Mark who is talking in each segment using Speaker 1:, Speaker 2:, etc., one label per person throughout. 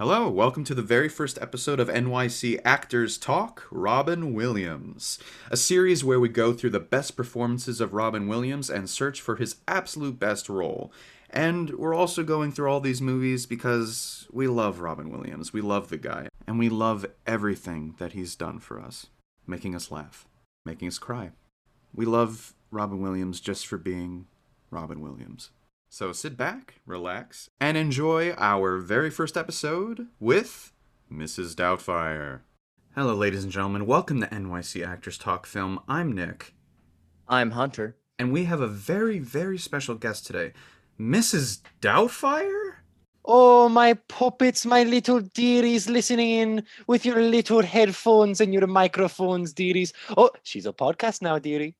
Speaker 1: Hello, welcome to the very first episode of NYC Actors Talk Robin Williams, a series where we go through the best performances of Robin Williams and search for his absolute best role. And we're also going through all these movies because we love Robin Williams, we love the guy, and we love everything that he's done for us, making us laugh, making us cry. We love Robin Williams just for being Robin Williams. So sit back, relax, and enjoy our very first episode with Mrs. Doubtfire. Hello, ladies and gentlemen. Welcome to NYC Actors Talk Film. I'm Nick,
Speaker 2: I'm Hunter.
Speaker 1: and we have a very, very special guest today, Mrs. Doubtfire?
Speaker 2: Oh, my puppets, my little dearies listening in with your little headphones and your microphones, dearies. Oh, she's a podcast now, dearie.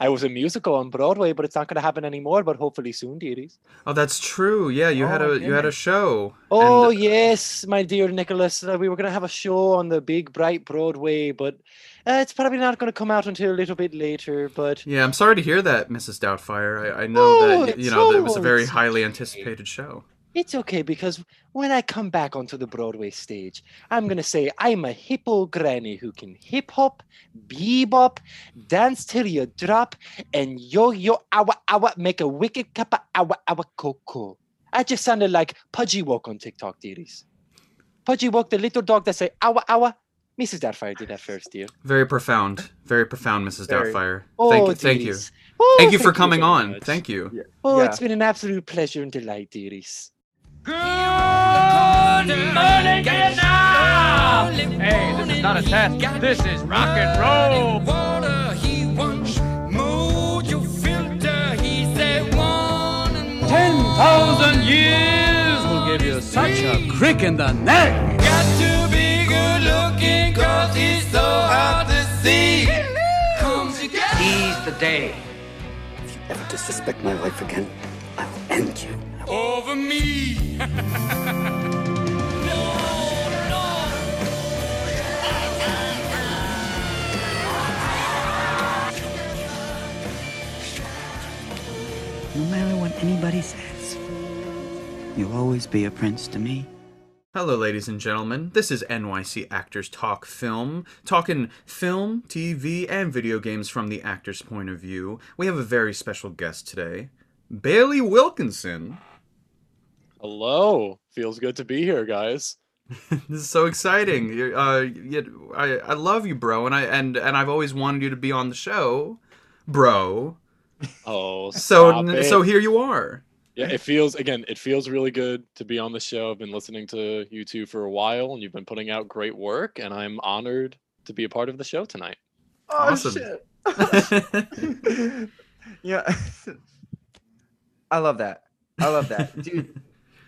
Speaker 2: I was a musical on Broadway, but it's not going to happen anymore, but hopefully soon, dearies.
Speaker 1: Oh, that's true. Yeah, you had
Speaker 2: Oh,
Speaker 1: a you had a show.
Speaker 2: Oh,
Speaker 1: and-
Speaker 2: yes, my dear Nicholas. uh, we were going to have a show on the big, bright Broadway, but uh, it's probably not going to come out until a little bit later, but
Speaker 1: Yeah, I'm sorry to hear that, Mrs. Doubtfire. I, I know
Speaker 2: Oh,
Speaker 1: that you know that it was a very highly
Speaker 2: okay.
Speaker 1: anticipated show.
Speaker 2: It's okay because when I come back onto the Broadway stage, I'm gonna say I'm a hippo granny who can hip hop, bebop, dance till you drop, and yo yo awa awa make a wicked kappa awa awa coco. I just sounded like Pudgy Walk on TikTok, dearies. Pudgy Walk, the little dog that say awa awa. Mrs. Doubtfire did that first, dear.
Speaker 1: Very profound. Very profound, Mrs.
Speaker 2: Very.
Speaker 1: Doubtfire.
Speaker 2: Oh,
Speaker 1: thank you. Thank you.
Speaker 2: Oh,
Speaker 1: Thank you for coming
Speaker 2: very
Speaker 1: on.
Speaker 2: much.
Speaker 1: Thank you.
Speaker 2: Oh,
Speaker 3: Yeah.
Speaker 2: it's been an absolute pleasure and delight, dearies.
Speaker 4: Good morning, Vietnam! Hey, this is not a test. This is rock and roll.
Speaker 5: Water, he wants mold your filter. He said one and one.
Speaker 4: Ten thousand years will give you such a crick in the neck.
Speaker 5: Got to be good looking cause he's so hard to see. Comes together.
Speaker 4: Seize the day.
Speaker 3: If you ever disrespect my wife again, I will end you.
Speaker 5: Over me.
Speaker 3: No matter what anybody says, you'll always be a prince to me.
Speaker 1: Hello, ladies and gentlemen. This is NYC Actors Talk Film, talking film, TV, and video games from the actor's point of view. We have a very special guest today, Bailey Wilkinson.
Speaker 6: Hello. Feels good to be here, guys.
Speaker 1: This is so exciting. You're, Uh, I I love you, bro, and I and and I've always wanted you to be on the show, bro.
Speaker 6: Oh,
Speaker 1: So
Speaker 6: stop it.
Speaker 1: so here you are.
Speaker 6: yeah, it feels again. It feels really good to be on the show. I've been listening to you two for a while, and you've been putting out great work, and I'm honored to be a part of the show tonight.
Speaker 1: Awesome.
Speaker 7: yeah. I love that. I love that. Dude,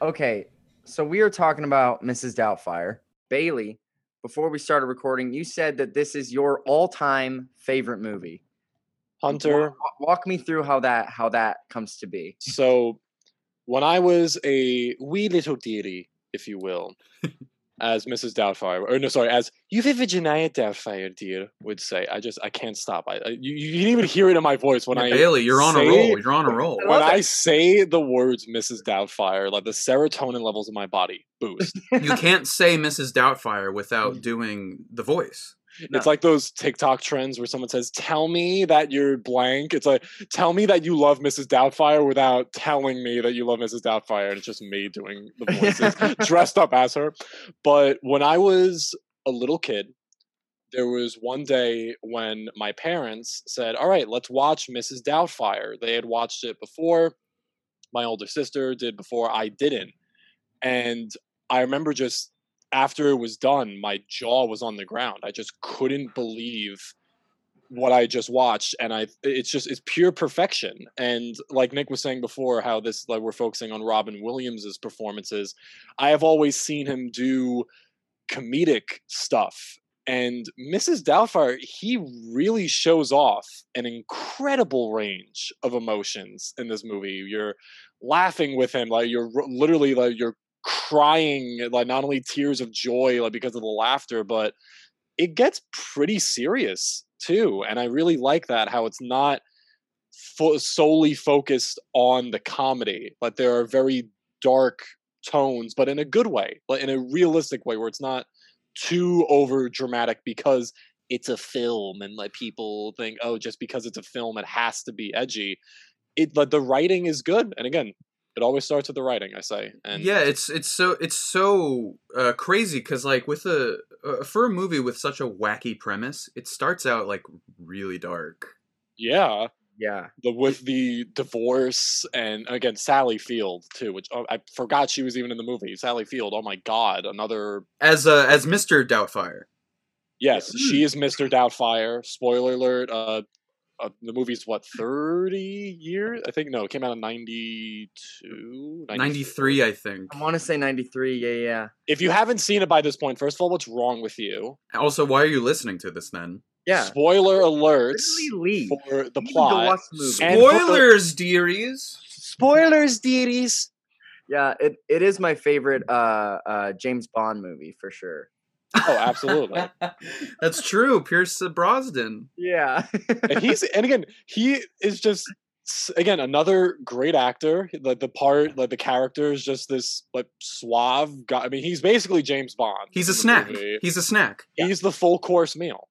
Speaker 7: okay. So we are talking about Mrs. Doubtfire. Bailey, before we started recording, you said that this is your all-time favorite movie.
Speaker 6: Hunter.
Speaker 7: Walk, walk me through how that how that comes to be.
Speaker 6: So, when I was a wee little dearie, if you will, as Mrs. Doubtfire, or no, sorry, as Euphegenia Doubtfire, dear, would say, I just I can't stop. I, I you, you can even hear it in my voice when I
Speaker 1: Bailey, you're on a roll. You're on a roll.
Speaker 6: when
Speaker 7: love
Speaker 6: I say the words Mrs. Doubtfire, like the serotonin levels in my body boost.
Speaker 1: you can't say Mrs. Doubtfire without doing the voice.
Speaker 6: It's like those TikTok trends where someone says, "Tell me that you're blank." It's like, "Tell me that you love Mrs. Doubtfire without telling me that you love Mrs. Doubtfire," and it's just me doing the voices, dressed up as her. But when I was a little kid, there was one day when my parents said, "All right, let's watch Mrs. Doubtfire." They had watched it before. My older sister did before I didn't, and I remember just after it was done, my jaw was on the ground. I just couldn't believe what I just watched, and I it's just it's pure perfection. And like Nick was saying before, how this like we're focusing on Robin Williams's performances. I have always seen him do comedic stuff. And Mrs. Doubtfire, he really shows off an incredible range of emotions in this movie. You're laughing with him, like you're literally like you're crying, like not only tears of joy, like because of the laughter, but it gets pretty serious too. And I really like that how it's not fo- solely focused on the comedy, but there are very dark tones, but in a good way, like in a realistic way, where it's not too over dramatic because it's a film and like people think, oh, just because it's a film, it has to be edgy. It but the writing is good, and again, it always starts with the writing. I say, and
Speaker 1: yeah, it's it's so it's so uh, crazy because like with a uh, for a movie with such a wacky premise, it starts out like really dark.
Speaker 6: yeah,
Speaker 7: Yeah.
Speaker 6: the with the divorce and again Sally Field too, which oh, I forgot she was even in the movie. Sally Field, oh my god, another
Speaker 1: As uh, as Mister Doubtfire.
Speaker 6: yes, she is Mr. Doubtfire. Spoiler alert. Uh, uh, the movie's what thirty years? I think no, it came out in 92,
Speaker 1: 93 i think
Speaker 7: I want to say 93. Yeah, yeah.
Speaker 6: If you haven't seen it by this point, first of all, what's wrong with you?
Speaker 1: also why are you listening to this then
Speaker 7: Yeah.
Speaker 6: Spoiler alerts
Speaker 7: Literally leave.
Speaker 6: for the
Speaker 7: You need to
Speaker 6: plot.
Speaker 7: watch the movie.
Speaker 6: And for the-
Speaker 1: spoilers dearies
Speaker 2: Spoilers, deities.
Speaker 7: Yeah, it, it is my favorite uh, uh, James Bond movie for sure.
Speaker 6: Oh, absolutely.
Speaker 1: that's true pierce brosnan.
Speaker 7: Yeah.
Speaker 6: and he's and again he is just again another great actor. Like the part like the character is just this like suave guy. I mean he's basically james bond
Speaker 1: he's a snack.
Speaker 6: movie.
Speaker 1: he's a snack.
Speaker 6: He's the full course meal.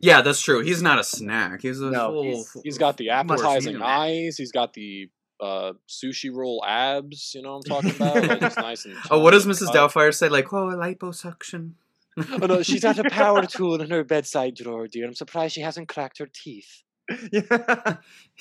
Speaker 1: Yeah that's true. He's not a snack. He's a
Speaker 7: No,
Speaker 1: full
Speaker 7: he's-
Speaker 6: he's got the appetizing eyes. He's got the uh sushi roll abs you know what i'm talking about? Like nice and
Speaker 1: oh what does mrs doubtfire say? Like oh liposuction
Speaker 2: Oh no, she's got a power tool in her bedside drawer, dear. I'm surprised she hasn't cracked her teeth.
Speaker 7: Yeah.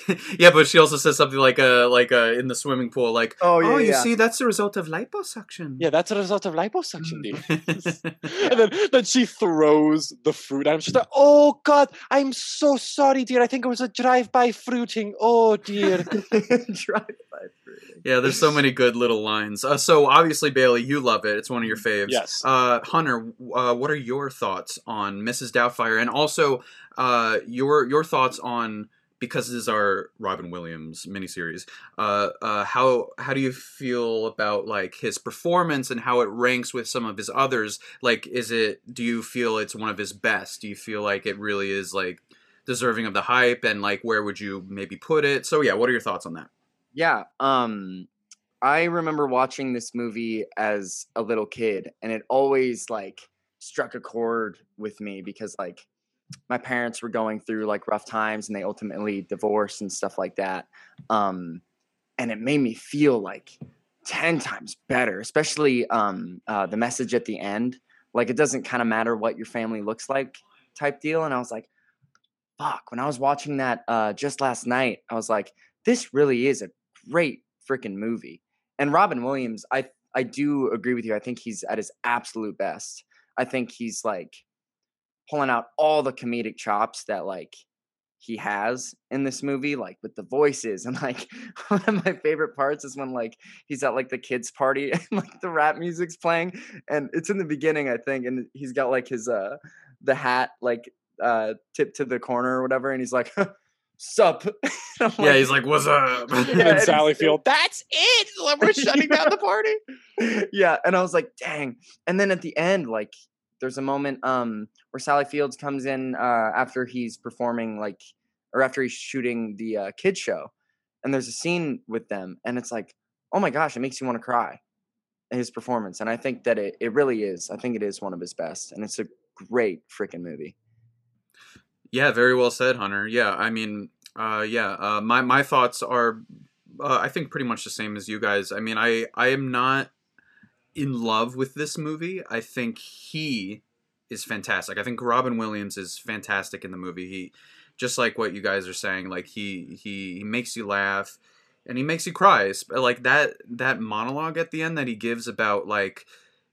Speaker 1: yeah, but she also says something like uh like uh in the swimming pool, like
Speaker 7: Oh, yeah.
Speaker 1: oh, you
Speaker 7: yeah.
Speaker 1: see, that's the result of liposuction.
Speaker 2: Yeah, that's a result of liposuction, dear.
Speaker 6: and then, then she throws the fruit at him. She's like,
Speaker 2: Oh God, I'm so sorry, dear. I think it was a drive-by fruiting. Oh dear.
Speaker 7: Drive-by fruiting.
Speaker 1: yeah, there's so many good little lines. Uh, so obviously, Bailey, you love it. It's one of your faves.
Speaker 6: yes.
Speaker 1: Uh, Hunter, uh, what are your thoughts on Mrs. Doubtfire, and also uh, your your thoughts on because this is our Robin Williams miniseries. Uh, uh, how how do you feel about like his performance and how it ranks with some of his others? Like, is it? Do you feel it's one of his best? Do you feel like it really is like deserving of the hype? And like, where would you maybe put it? So yeah, what are your thoughts on that?
Speaker 7: Yeah. Um, I remember watching this movie as a little kid, and it always like struck a chord with me because like my parents were going through like rough times, and they ultimately divorced and stuff like that. Um, and it made me feel like ten times better, especially um, uh, the message at the end. Like it doesn't kind of matter what your family looks like, type deal. And I was like, fuck. When I was watching that uh, just last night, I was like, this really is a great freaking movie. And Robin Williams, I I do agree with you. I think he's at his absolute best. I think he's like pulling out all the comedic chops that like he has in this movie, like with the voices and like one of my favorite parts is when like he's at like the kids' party and like the rap music's playing, and it's in the beginning, I think, and he's got like his uh the hat like uh tipped to the corner or whatever, and he's like, "Sup?" And I'm
Speaker 1: Yeah, he's like, "What's up?"
Speaker 6: and
Speaker 7: Yeah,
Speaker 6: then
Speaker 7: and
Speaker 6: Sally Field, that's it. We're shutting down the party.
Speaker 7: yeah and i was like dang and then at the end like there's a moment um where sally fields comes in uh after he's performing like or after he's shooting the uh kid show and there's a scene with them and it's like oh my gosh it makes you want to cry his performance and i think that it, it really is i think it is one of his best and it's a great freaking movie
Speaker 1: Yeah, very well said, Hunter. Yeah, I mean, uh, yeah, uh, my my thoughts are, uh, I think, pretty much the same as you guys. I mean, I I am not in love with this movie. I think he is fantastic. I think Robin Williams is fantastic in the movie. He, just like what you guys are saying, like he he, he makes you laugh, and he makes you cry. Like that that monologue at the end that he gives about like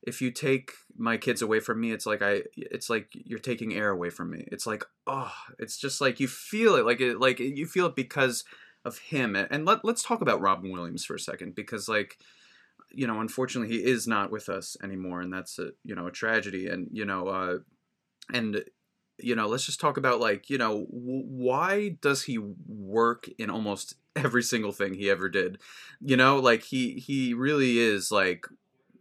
Speaker 1: if you take my kids away from me it's like i it's like you're taking air away from me it's like oh it's just like you feel it like it like you feel it because of him and let, let's talk about robin williams for a second because like you know unfortunately he is not with us anymore and that's a you know a tragedy and you know uh and you know let's just talk about like you know w- why does he work in almost every single thing he ever did? You know like he he really is like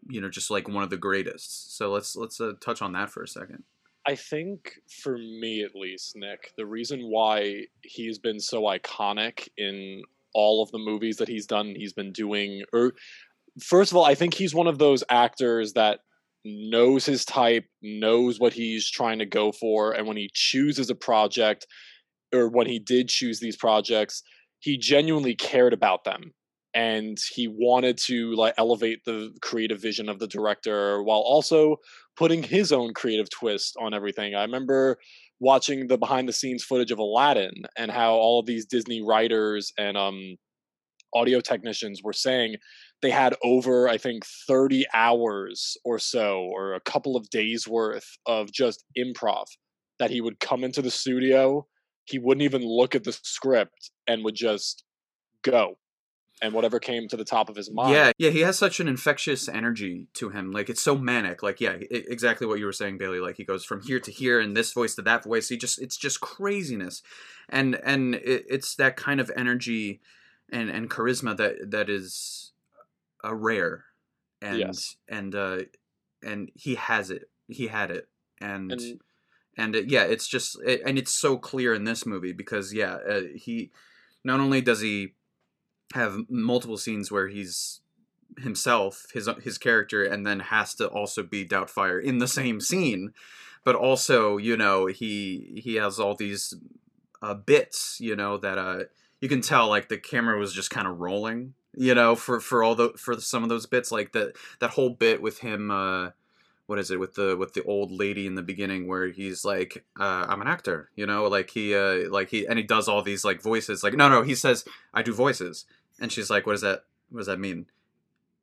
Speaker 1: you know just like one of the greatest. So let's let's uh, touch on that for a second.
Speaker 6: I think for me at least, Nick, the reason why he's been so iconic in all of the movies that he's done, he's been doing, or first of all, I think he's one of those actors that knows his type, knows what he's trying to go for, and when he chooses a project, or when he did choose these projects, he genuinely cared about them and he wanted to like elevate the creative vision of the director while also putting his own creative twist on everything. I remember watching the behind the scenes footage of Aladdin and how all of these Disney writers and um audio technicians were saying they had over I think 30 hours or so or a couple of days worth of just improv that he would come into the studio he wouldn't even look at the script and would just go and whatever came to the top of his mind
Speaker 1: Yeah, yeah, he has such an infectious energy to him. Like it's so manic. Like yeah, exactly what you were saying, Bailey. Like he goes from here to here and this voice to that voice. He just it's just craziness, and and it, it's that kind of energy and and charisma that that is uh, rare, and
Speaker 6: Yes.
Speaker 1: and uh and he has it. He had it, and.
Speaker 6: And-
Speaker 1: and it, yeah, it's just it, and it's so clear in this movie because yeah, uh, he not only does he have multiple scenes where he's himself, his his character, and then has to also be Doubtfire in the same scene, but also you know he he has all these uh, bits you know that uh you can tell like the camera was just kind of rolling you know for for all the for some of those bits like that that whole bit with him uh what is it with the with the old lady in the beginning where he's like uh, i'm an actor you know like he uh like he and he does all these like voices like no no he says i do voices and she's like what does that what does that mean?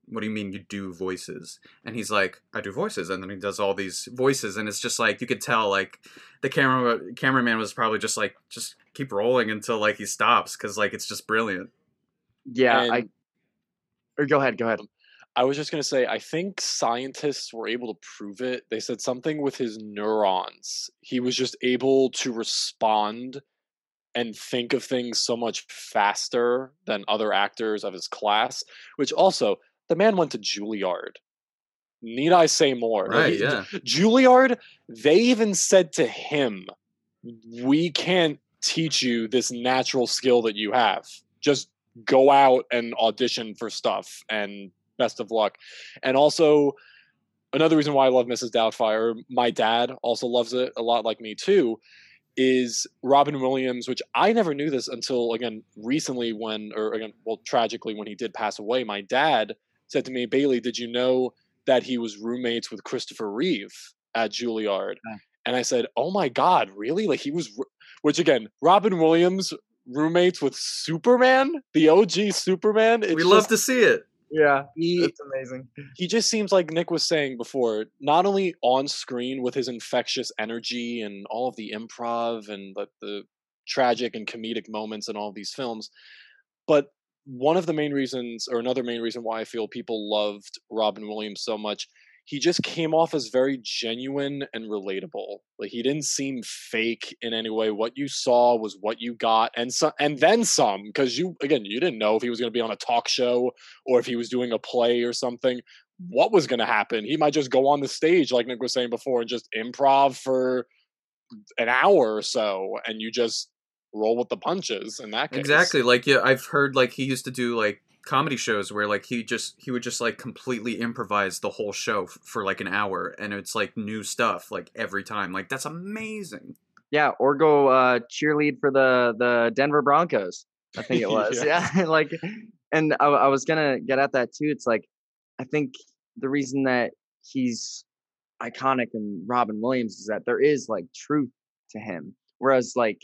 Speaker 1: What do you mean you do voices? And he's like i do voices and then he does all these voices and it's just like you could tell like the camera cameraman was probably just like just keep rolling until like he stops because like it's just brilliant
Speaker 7: Yeah, I. Or go ahead, go ahead.
Speaker 6: Um, I was just going to say, I think scientists were able to prove it. They said something with his neurons. He was just able to respond and think of things so much faster than other actors of his class, which also, the man went to Juilliard. Need I say more?
Speaker 1: Right
Speaker 6: he-
Speaker 1: yeah
Speaker 6: Juilliard, they even said to him, We can't teach you this natural skill that you have. Just go out and audition for stuff and best of luck. And also, another reason why I love Mrs. Doubtfire, my dad also loves it a lot like me too, is Robin Williams, which I never knew this until again recently when or again, well, tragically when he did pass away, my dad said to me, Bailey, did you know that he was roommates with Christopher Reeve at Juilliard?
Speaker 7: Yeah.
Speaker 6: And I said, Oh my God, really? Like he was which again, Robin Williams roommates with Superman, the OG Superman. It's
Speaker 1: we love
Speaker 6: just-
Speaker 1: to see it
Speaker 7: Yeah,
Speaker 6: he,
Speaker 7: that's amazing.
Speaker 6: he just seems like Nick was saying before, not only on screen with his infectious energy and all of the improv and the, the tragic and comedic moments in all of these films, but one of the main reasons, or another main reason why I feel people loved Robin Williams so much, he just came off as very genuine and relatable. Like he didn't seem fake in any way. What you saw was what you got, and so and then some. Because you again, you didn't know if he was going to be on a talk show or if he was doing a play or something. What was going to happen? He might just go on the stage, like Nick was saying before, and just improv for an hour or so, and you just roll with the punches. In that case,
Speaker 1: Exactly. Like yeah, I've heard like he used to do like comedy shows where like he just he would just like completely improvise the whole show f- for like an hour and it's like new stuff like every time. Like that's amazing.
Speaker 7: Yeah, or go uh, cheerlead for the the Denver Broncos. I think it was.
Speaker 6: Yeah.
Speaker 7: yeah. like, and I, I was gonna get at that too. It's like, I think the reason that he's iconic and Robin Williams is that there is like truth to him. Whereas like,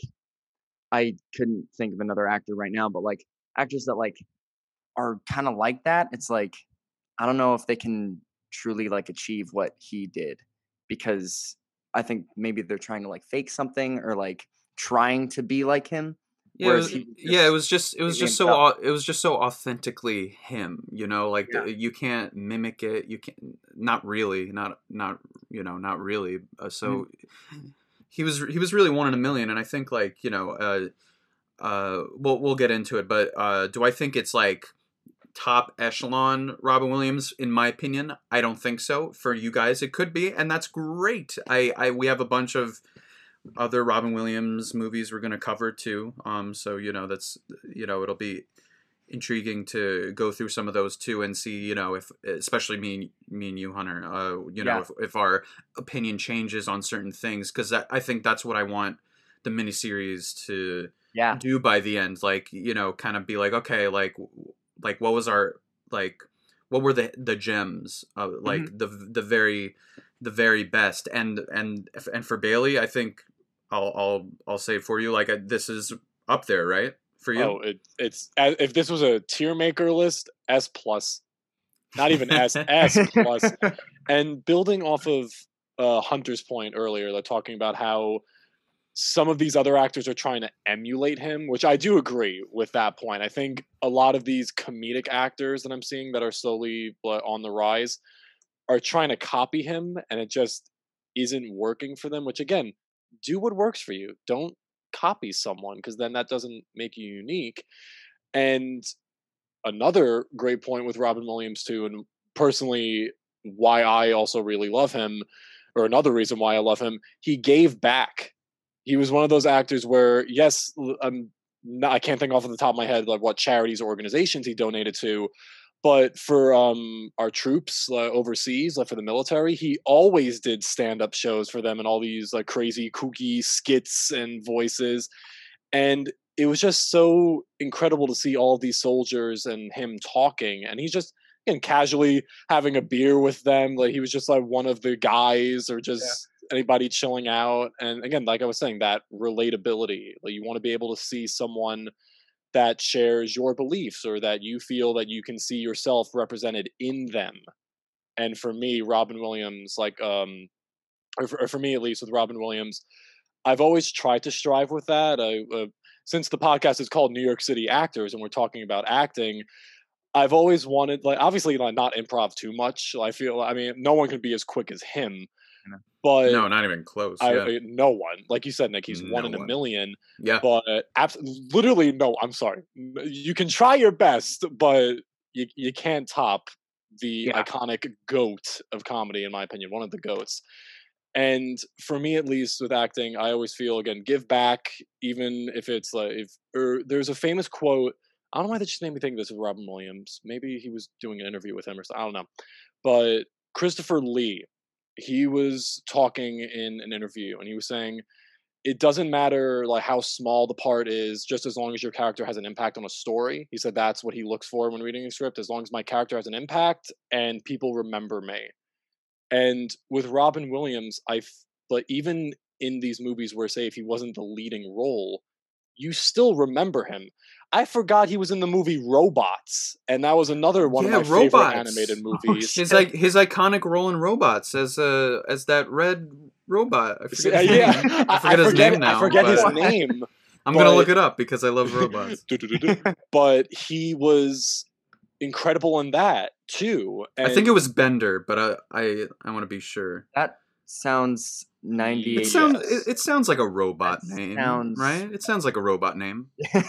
Speaker 7: I couldn't think of another actor right now, but like actors that like are kind of like that. It's like, I don't know if they can truly like achieve what he did because I think maybe they're trying to like fake something or like trying to be like him.
Speaker 1: Yeah, it was, yeah, it was just it was just so au- it was just so authentically him, you know, like
Speaker 7: Yeah.
Speaker 1: the, you can't mimic it. You can not really, not not you know, not really. Uh, so he was he was really one in a million, and I think like you know, uh, uh, we'll we'll get into it, but uh, do I think it's like top echelon Robin Williams? In my opinion, I don't think so. For you guys, it could be, and that's great. I I we have a bunch of other Robin Williams movies we're going to cover too. Um, so you know that's you know it'll be intriguing to go through some of those too and see you know if especially me me and you hunter uh you know
Speaker 7: Yeah.
Speaker 1: if, if our opinion changes on certain things because i think that's what i want the miniseries to
Speaker 7: Yeah.
Speaker 1: do by the end like you know kind of be like okay like like what was our like what were the the gems uh, like the the very the very best? And and and for bailey i think i'll i'll i'll say for you like uh, this is up there right? For you?
Speaker 6: Oh, it, it's if this was a tier maker list, S plus, not even S, S plus. And building off of uh, Hunter's point earlier, like talking about how some of these other actors are trying to emulate him, which I do agree with that point. I think a lot of these comedic actors that I'm seeing that are slowly on the rise are trying to copy him, and it just isn't working for them. Which again, do what works for you. Don't copy someone because then that doesn't make you unique. And another great point with Robin Williams too, and personally why I also really love him, or another reason why I love him, he gave back. He was one of those actors where, yes, I'm not, I can't think off of the top of my head like what charities or organizations he donated to, but for um our troops uh, overseas, like for the military, he always did stand-up shows for them and all these like crazy kooky skits and voices, and it was just so incredible to see all these soldiers and him talking, and he's just and casually having a beer with them. Like he was just like one of the guys, or just anybody chilling out. And again, like I was saying, that relatability. Like you want to be able to see someone that shares your beliefs, or that you feel that you can see yourself represented in them. And for me, Robin Williams, like um, or for, or for me at least, with Robin Williams, I've always tried to strive with that. I, uh, since the podcast is called New York City Actors, and we're talking about acting, I've always wanted, like, obviously, like, not improv too much. I feel, I mean, no one can be as quick as him, but
Speaker 1: no not even close
Speaker 6: I,
Speaker 1: yeah
Speaker 6: I- no one, like you said, Nick, he's one
Speaker 1: No
Speaker 6: in a
Speaker 1: one.
Speaker 6: million.
Speaker 1: yeah
Speaker 6: But abs- literally, no. I'm sorry. You can try your best, but you you can't top the
Speaker 7: Yeah.
Speaker 6: iconic goat of comedy, in my opinion, one of the goats. And for me, at least, with acting, I always feel again, give back, even if it's like if or there's a famous quote. I don't know why that just made me think of this with Robin Williams. Maybe he was doing an interview with him or something. I don't know. But Christopher Lee, he was talking in an interview and he was saying it doesn't matter like how small the part is just as long as your character has an impact on a story. He said that's what he looks for when reading a script as long as my character has an impact and people remember me. And with robin williams i but even in these movies where say if he wasn't the leading role you still remember him i forgot he was in the movie robots and that was another one
Speaker 1: Yeah,
Speaker 6: of my favorite
Speaker 1: Robots.
Speaker 6: animated
Speaker 7: Oh,
Speaker 6: movies
Speaker 1: his like his iconic role in robots as uh as that red robot i
Speaker 6: See,
Speaker 1: forget
Speaker 6: uh,
Speaker 1: his
Speaker 6: yeah,
Speaker 1: name.
Speaker 6: I,
Speaker 1: I forget his
Speaker 6: forget,
Speaker 1: name now
Speaker 6: I forget his
Speaker 1: but
Speaker 6: name.
Speaker 1: i'm gonna look it up because i love robots
Speaker 6: but he was incredible in that too.
Speaker 1: i think it was bender but i i, I want to be sure
Speaker 7: That sounds 98.
Speaker 1: it sounds
Speaker 6: yes.
Speaker 1: it, it sounds like a robot
Speaker 7: That
Speaker 1: name
Speaker 7: sounds-
Speaker 1: right it sounds like a robot name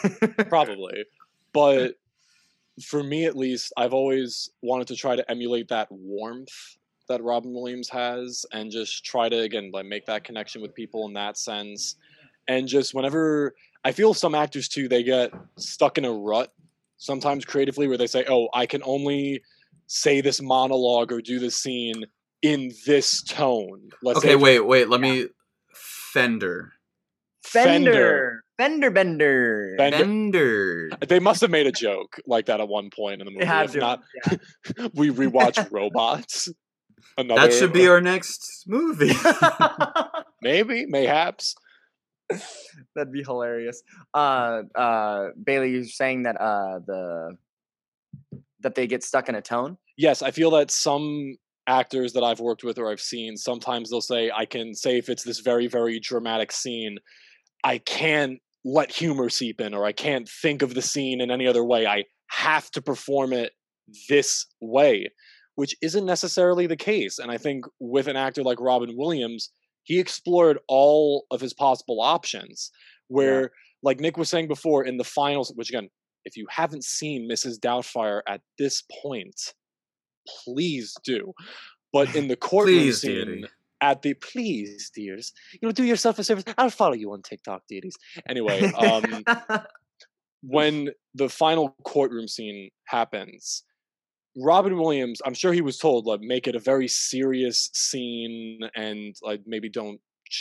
Speaker 6: probably. But for me, at least, I've always wanted to try to emulate that warmth that Robin Williams has, and just try to again like make that connection with people in that sense. And just whenever I feel some actors too, they get stuck in a rut sometimes creatively where they say, "Oh, I can only say this monologue or do this scene in this tone." Let's say
Speaker 1: okay
Speaker 6: if
Speaker 1: wait wait let me fender
Speaker 7: Fender. Fender Bender.
Speaker 6: Bender.
Speaker 1: bender
Speaker 6: They must have made a joke like that at one point in the movie.
Speaker 7: They
Speaker 6: If
Speaker 7: to.
Speaker 6: not,
Speaker 7: yeah.
Speaker 6: we rewatch Robots. Another,
Speaker 1: that should be our next movie
Speaker 6: maybe, mayhaps.
Speaker 7: That'd be hilarious. Uh, uh, Bailey, you're saying that uh, the that they get stuck in a tone.
Speaker 6: Yes, I feel that some actors that I've worked with or I've seen, sometimes they'll say, I can say if it's this very, very dramatic scene, I can't let humor seep in or I can't think of the scene in any other way. I have to perform it this way, which isn't necessarily the case. And I think with an actor like Robin Williams, he explored all of his possible options. Where, like Nick was saying before, in the finals, which again, if you haven't seen Mrs. Doubtfire at this point, please do. But in the courtroom
Speaker 1: Please,
Speaker 6: scene,
Speaker 1: dearie.
Speaker 6: at the please, dears, you know, do yourself a service. I'll follow you on TikTok, dearies. Anyway, um, when the final courtroom scene happens, Robin Williams, I'm sure he was told like make it a very serious scene and like maybe don't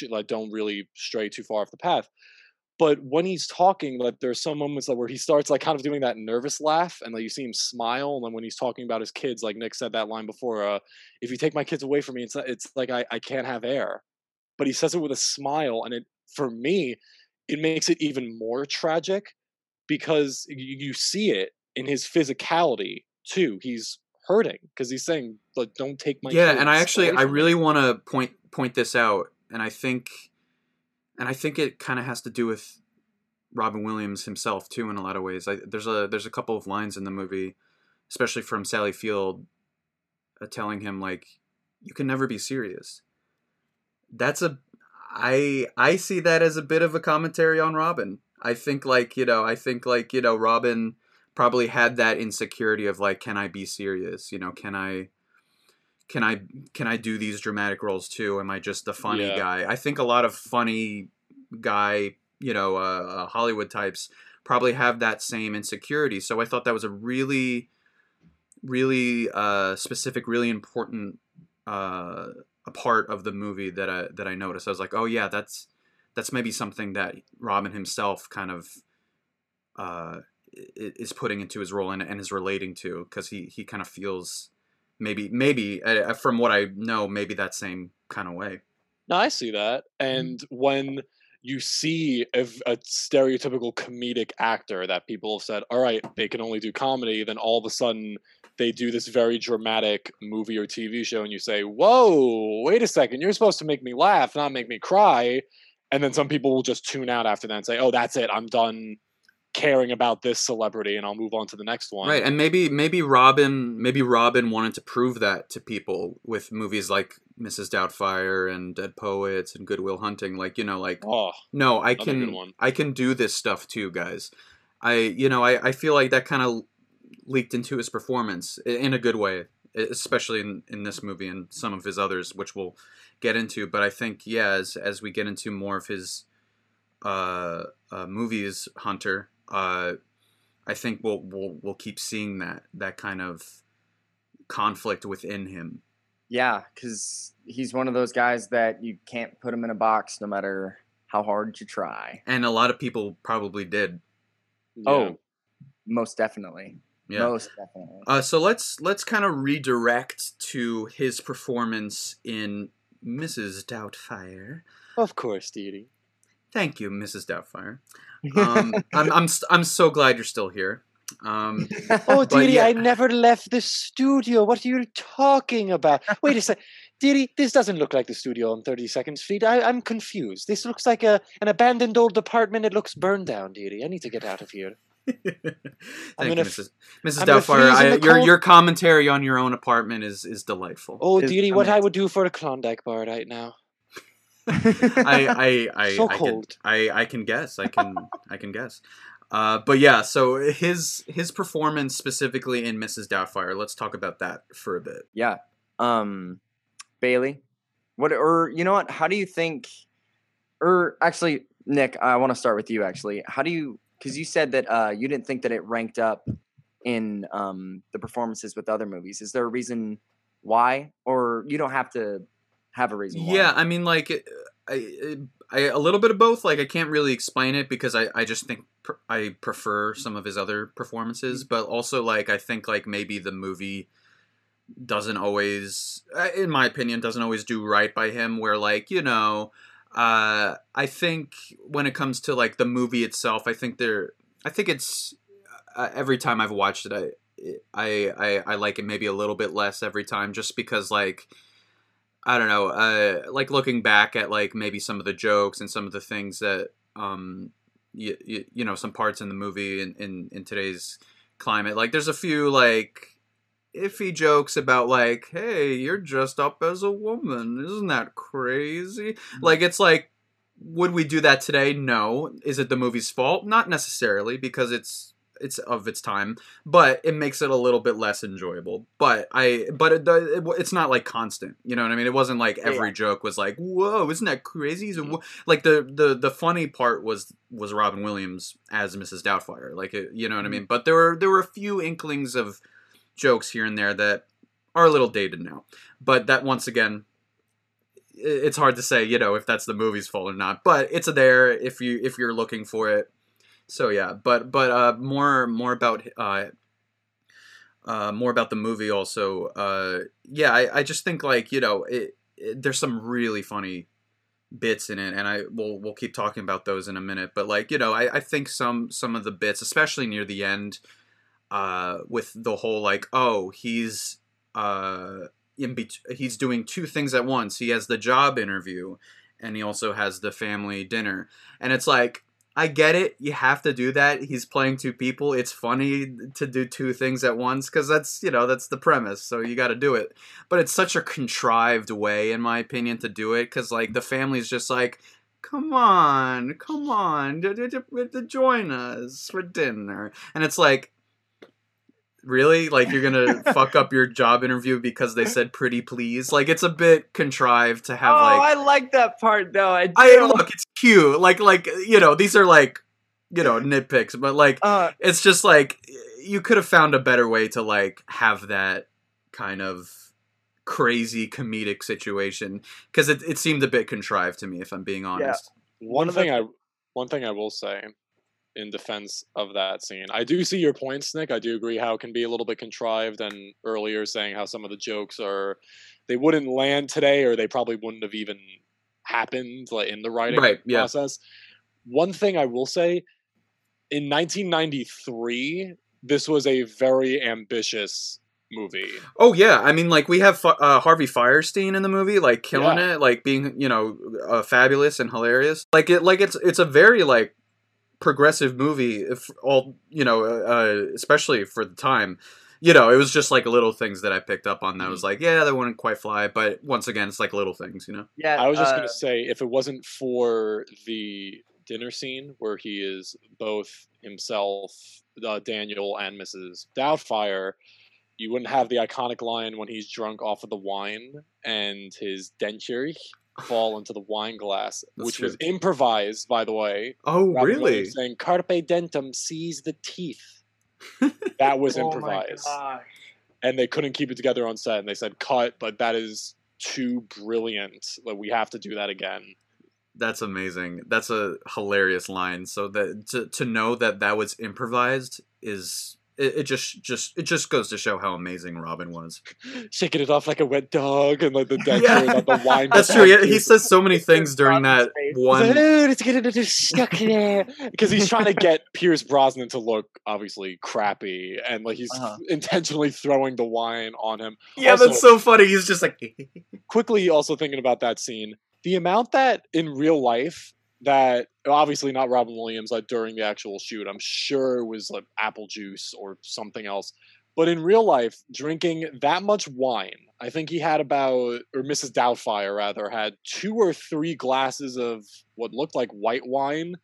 Speaker 6: like don't really stray too far off the path. But when he's talking, like there's some moments like where he starts like kind of doing that nervous laugh, and like you see him smile. And then when he's talking about his kids, like Nick said that line before, uh, "If you take my kids away from me, it's it's like I I can't have air." But he says it with a smile, and it for me, it makes it even more tragic because you, you see it in his physicality too. He's hurting because he's saying, like, "Don't take my
Speaker 1: yeah, and I actually I really want to point point this out, and I think, and I think it kind of has to do with Robin Williams himself too in a lot of ways. I, there's a there's a couple of lines in the movie, especially from Sally Field, uh, telling him like, "You can never be serious." That's a I I see that as a bit of a commentary on Robin. I think like you know I think like you know Robin probably had that insecurity of like, can I be serious? You know, can I can I can I do these dramatic roles too? Am I just the funny
Speaker 6: Yeah.
Speaker 1: guy? I think a lot of funny guy, you know, uh, uh, Hollywood types probably have that same insecurity. So I thought that was a really, really uh, specific, really important uh, a part of the movie that I that I noticed. I was like, oh yeah, that's that's maybe something that Robin himself kind of uh, is putting into his role and, and is relating to because he he kind of feels maybe maybe uh, from what I know maybe that same kind of way.
Speaker 6: No, I see that. And when you see a stereotypical comedic actor that people have said, all right, they can only do comedy, then all of a sudden they do this very dramatic movie or TV show, and you say, whoa, wait a second, you're supposed to make me laugh, not make me cry. And then some people will just tune out after that and say, oh, that's it, I'm done caring about this celebrity and I'll move on to the next one.
Speaker 1: Right, and maybe maybe Robin maybe Robin wanted to prove that to people with movies like Mrs. Doubtfire and Dead Poets and Good Will Hunting. Like you know, like
Speaker 6: Oh,
Speaker 1: no, I can. I can do this stuff too, guys. I you know I, I feel like that kind of leaked into his performance in a good way, especially in, in this movie and some of his others, which we'll get into. But I think yeah, as as we get into more of his uh, uh movies, Hunter, uh, I think we'll we'll we'll keep seeing that that kind of conflict within him.
Speaker 7: Yeah, because he's one of those guys that you can't put him in a box no matter how hard you try.
Speaker 1: And a lot of people probably did.
Speaker 6: yeah.
Speaker 7: Oh, most definitely.
Speaker 1: Yeah.
Speaker 7: Most definitely.
Speaker 1: Uh, so let's let's kind of redirect to his performance in Mrs. Doubtfire.
Speaker 6: of course, Dee
Speaker 1: Thank you, Mrs. Doubtfire. Um, I'm I'm st- I'm so glad you're still here. Um,
Speaker 2: Oh,
Speaker 1: But
Speaker 2: Didi,
Speaker 1: yeah.
Speaker 2: I never left the studio. What are you talking about? Wait a sec. Didi, this doesn't look like the studio on 32nd Street. I, I'm confused. This looks like a an abandoned old apartment. It looks burned down, Didi. I need to get out of here.
Speaker 1: thank
Speaker 2: I'm
Speaker 1: you,
Speaker 2: gonna f-
Speaker 1: Mrs. Mrs.
Speaker 2: I'm
Speaker 1: Doubtfire. I, your your commentary on your own apartment is is delightful.
Speaker 2: Oh,
Speaker 7: Is
Speaker 2: Didi, what I
Speaker 7: amazing.
Speaker 2: would do for a Klondike bar right now.
Speaker 1: I I I
Speaker 2: So
Speaker 1: I, can. I I can guess. I can I can guess. Uh, but yeah, so his his performance specifically in Mrs. Doubtfire. Let's talk about that for a bit.
Speaker 7: yeah. Um, Bailey, what or you know what? How do you think? Or actually, Nick, I want to start with you. Actually, how do you? Because you said that uh, you didn't think that it ranked up in um, the performances with other movies. Is there a reason why, or you don't have to have a reason? Why?
Speaker 1: Yeah, I mean, like, I, I, a little bit of both. Like, I can't really explain it because I, I just think pr- I prefer some of his other performances, but also, like, I think, like, maybe the movie doesn't always, uh, in my opinion, doesn't always do right by him, where, like, you know, uh, I think when it comes to, like, the movie itself, I think there, I think it's, uh, every time I've watched it, I, I, I, I like it maybe a little bit less every time just because, like, I don't know, uh, like looking back at like maybe some of the jokes and some of the things that, um, you, you, you know, some parts in the movie in, in, in today's climate, like there's a few like iffy jokes about like, hey, you're dressed up as a woman. Isn't that crazy? Like, it's like, would we do that today? No. Is it the movie's fault? Not necessarily because it's, it's of its time, but it makes it a little bit less enjoyable. But I but it, it it's not like constant. You know what I mean? It wasn't like
Speaker 7: Yeah,
Speaker 1: every joke was like, "Whoa, isn't that crazy?" So, mm-hmm. like the the the funny part was was Robin Williams as Mrs. Doubtfire. Like it, you know what I mm-hmm. mean? But there were there were a few inklings of jokes here and there that are a little dated now. But that once again it's hard to say, you know, if that's the movie's fault or not. But it's there if you if you're looking for it. So yeah, but but uh more more about uh uh more about the movie also. Uh yeah, I, I just think like, you know, it, it there's some really funny bits in it and I will we'll keep talking about those in a minute. But like, you know, I, I think some some of the bits, especially near the end, uh with the whole like, oh, he's uh in bet- he's doing two things at once. He has the job interview and he also has the family dinner. And it's like I get it. You have to do that. He's playing two people. It's funny to do two things at once cuz that's, you know, that's the premise. So you got to do it. But it's such a contrived way in my opinion to do it cuz like the family's just like Come on, come on, join us for dinner. And it's like, really like you're gonna fuck up your job interview because they said pretty please like it's a bit contrived to have
Speaker 7: oh,
Speaker 1: like
Speaker 7: I like that part though. I,
Speaker 1: I look it's cute. Like like you know these are like you know nitpicks but like
Speaker 7: Uh,
Speaker 1: it's just like you could have found a better way to like have that kind of crazy comedic situation because it, it seemed a bit contrived to me if i'm being honest.
Speaker 6: One
Speaker 7: of the-
Speaker 6: thing I one thing I will say in defense of that scene, I do see your points, Nick. I do agree how it can be a little bit contrived, and earlier saying how some of the jokes are they wouldn't land today, or they probably wouldn't have even happened like in the writing
Speaker 1: Right, yeah.
Speaker 6: process. One thing I will say, in 1993, this was a very ambitious movie.
Speaker 1: Oh yeah, I mean, like we have uh, Harvey Fierstein in the movie, like killing it, like being you know uh, fabulous and hilarious. Like it, like it's it's a very like progressive movie. If all you know, uh, especially for the time, you know, it was just like little things that I picked up on that was like, yeah, that wouldn't quite fly. But once again, it's like little things, you know.
Speaker 7: yeah,
Speaker 6: I was just
Speaker 7: uh,
Speaker 6: gonna say, if it wasn't for the dinner scene where he is both himself, uh, Daniel, and Mrs. Doubtfire, you wouldn't have the iconic line when he's drunk off of the wine and his denture fall into the wine glass,
Speaker 1: That's
Speaker 6: which was improvised, by the way.
Speaker 1: Oh
Speaker 6: Robin
Speaker 1: really?
Speaker 6: Williams saying "Carpe dentum" seize the teeth. That was
Speaker 7: oh my
Speaker 6: improvised,
Speaker 7: gosh.
Speaker 6: and they couldn't keep it together on set. And they said, "Cut!" But that is too brilliant. Like we have to do that again.
Speaker 1: That's amazing. That's a hilarious line. So that to to know that that was improvised is. It, it just just it just goes to show how amazing Robin was.
Speaker 6: shaking it off like a wet dog, and like the
Speaker 1: Yeah.
Speaker 6: that the wine.
Speaker 1: That's true.
Speaker 6: like
Speaker 1: He, says so many things during that
Speaker 7: face.
Speaker 1: one.
Speaker 6: "Oh, it's getting it's stuck there because he's trying to get Pierce Brosnan to look obviously crappy, and like he's
Speaker 7: Uh-huh.
Speaker 6: intentionally throwing the wine on him.
Speaker 1: Yeah,
Speaker 6: Also-
Speaker 1: that's so funny. He's just like,
Speaker 6: quickly also thinking about that scene the amount that in real life that obviously not robin williams like during the actual shoot. I'm sure it was like apple juice or something else. But in real life drinking that much wine i think he had about or mrs doubtfire rather had two or three glasses of what looked like white wine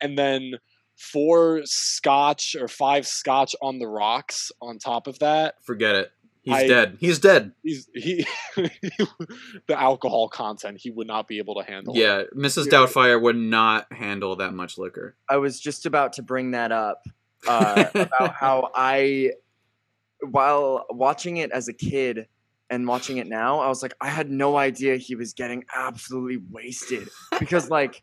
Speaker 6: and then four scotch or five scotch on the rocks on top of that.
Speaker 1: Forget it. He's
Speaker 6: I-
Speaker 1: dead. He's dead.
Speaker 6: he's he the alcohol content he would not be able to handle.
Speaker 1: Yeah, Mrs. Doubtfire would not handle that much liquor.
Speaker 7: I was just about to bring that up uh, about how I, while watching it as a kid and watching it now, I was like, I had no idea he was getting absolutely wasted because, like,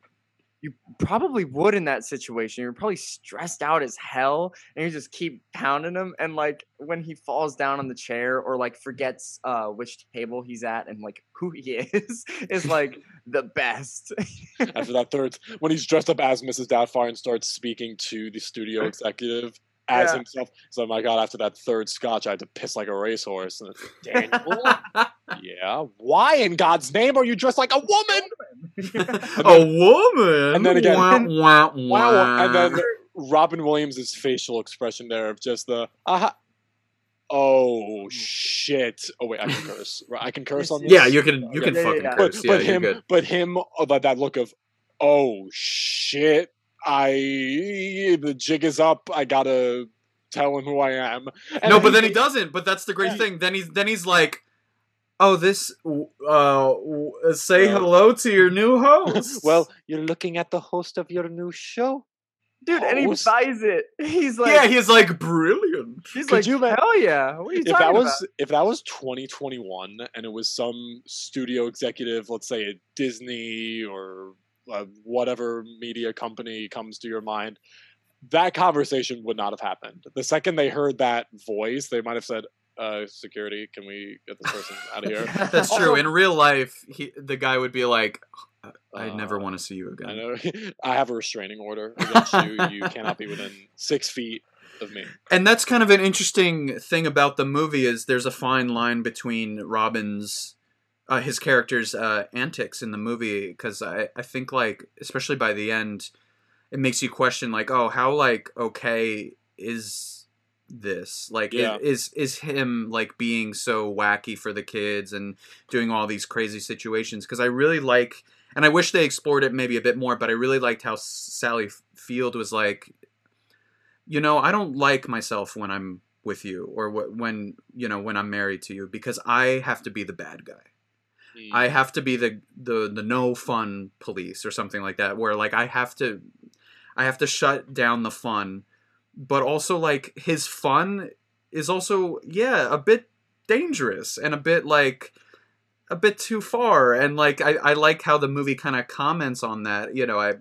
Speaker 7: you probably would in that situation. You're probably stressed out as hell, and you just keep pounding him. And like when he falls down on the chair or like forgets uh, which table he's at and like who he is, is like the best.
Speaker 6: After that third, when he's dressed up as Mrs. Doubtfire and starts speaking to the studio executive as
Speaker 7: Yeah.
Speaker 6: himself, so my god, after that third scotch, I had to piss like a racehorse. And Daniel, yeah, why in God's name are you dressed like a woman?
Speaker 1: a woman.
Speaker 6: and then again-
Speaker 1: wah, wah,
Speaker 6: Wow,
Speaker 1: wah.
Speaker 6: and then Robin Williams' facial expression there of just the aha. Oh shit! Oh wait, I can curse. I can curse on this.
Speaker 1: yeah, you can you
Speaker 6: Okay.
Speaker 1: can
Speaker 7: Yeah, yeah,
Speaker 1: fucking
Speaker 7: yeah.
Speaker 6: but
Speaker 1: curse. Yeah,
Speaker 6: but him
Speaker 1: good.
Speaker 6: but him uh, that that look of oh shit I the jig is up I gotta tell him who I am. And
Speaker 1: no, but then he doesn't. But that's the great
Speaker 6: Yeah.
Speaker 1: thing. Then he's then he's like, "Oh, this. Uh, say
Speaker 6: Uh,
Speaker 1: hello to your new host."
Speaker 2: Well, you're looking at the host of your new show.
Speaker 7: Dude, and he buys it. He's like,
Speaker 1: yeah, he's like brilliant.
Speaker 7: he's
Speaker 6: Could
Speaker 7: like,
Speaker 6: you
Speaker 7: hell yeah. What are you
Speaker 6: if
Speaker 7: talking
Speaker 6: that was
Speaker 7: about?
Speaker 6: if that was 2021 and it was some studio executive, let's say at Disney or uh, whatever media company comes to your mind, that conversation would not have happened. The second they heard that voice, they might have said, uh, "Security, can we get this person out of here?"
Speaker 1: That's true. In real life, he, the guy would be like, "I never
Speaker 6: Uh,
Speaker 1: want to see you again.
Speaker 6: I
Speaker 1: again."
Speaker 6: know. I have a restraining order against you. You cannot be within six feet of me.
Speaker 1: And that's kind of an interesting thing about the movie is there's a fine line between Robin's uh, his character's uh, antics in the movie because I, I think like especially by the end it makes you question like oh how like okay is this? Like
Speaker 6: Yeah.
Speaker 1: is is him like being so wacky for the kids and doing all these crazy situations? Because I really like and I wish they explored it maybe a bit more but I really liked how Sally Field was like you know I don't like myself when I'm with you or wh- when you know when I'm married to you because I have to be the bad guy
Speaker 6: Mm.
Speaker 1: I have to be the the the no fun police or something like that where like I have to I have to shut down the fun but also like his fun is also yeah a bit dangerous and a bit like a bit too far and like I, I like how the movie kind of comments on that you know I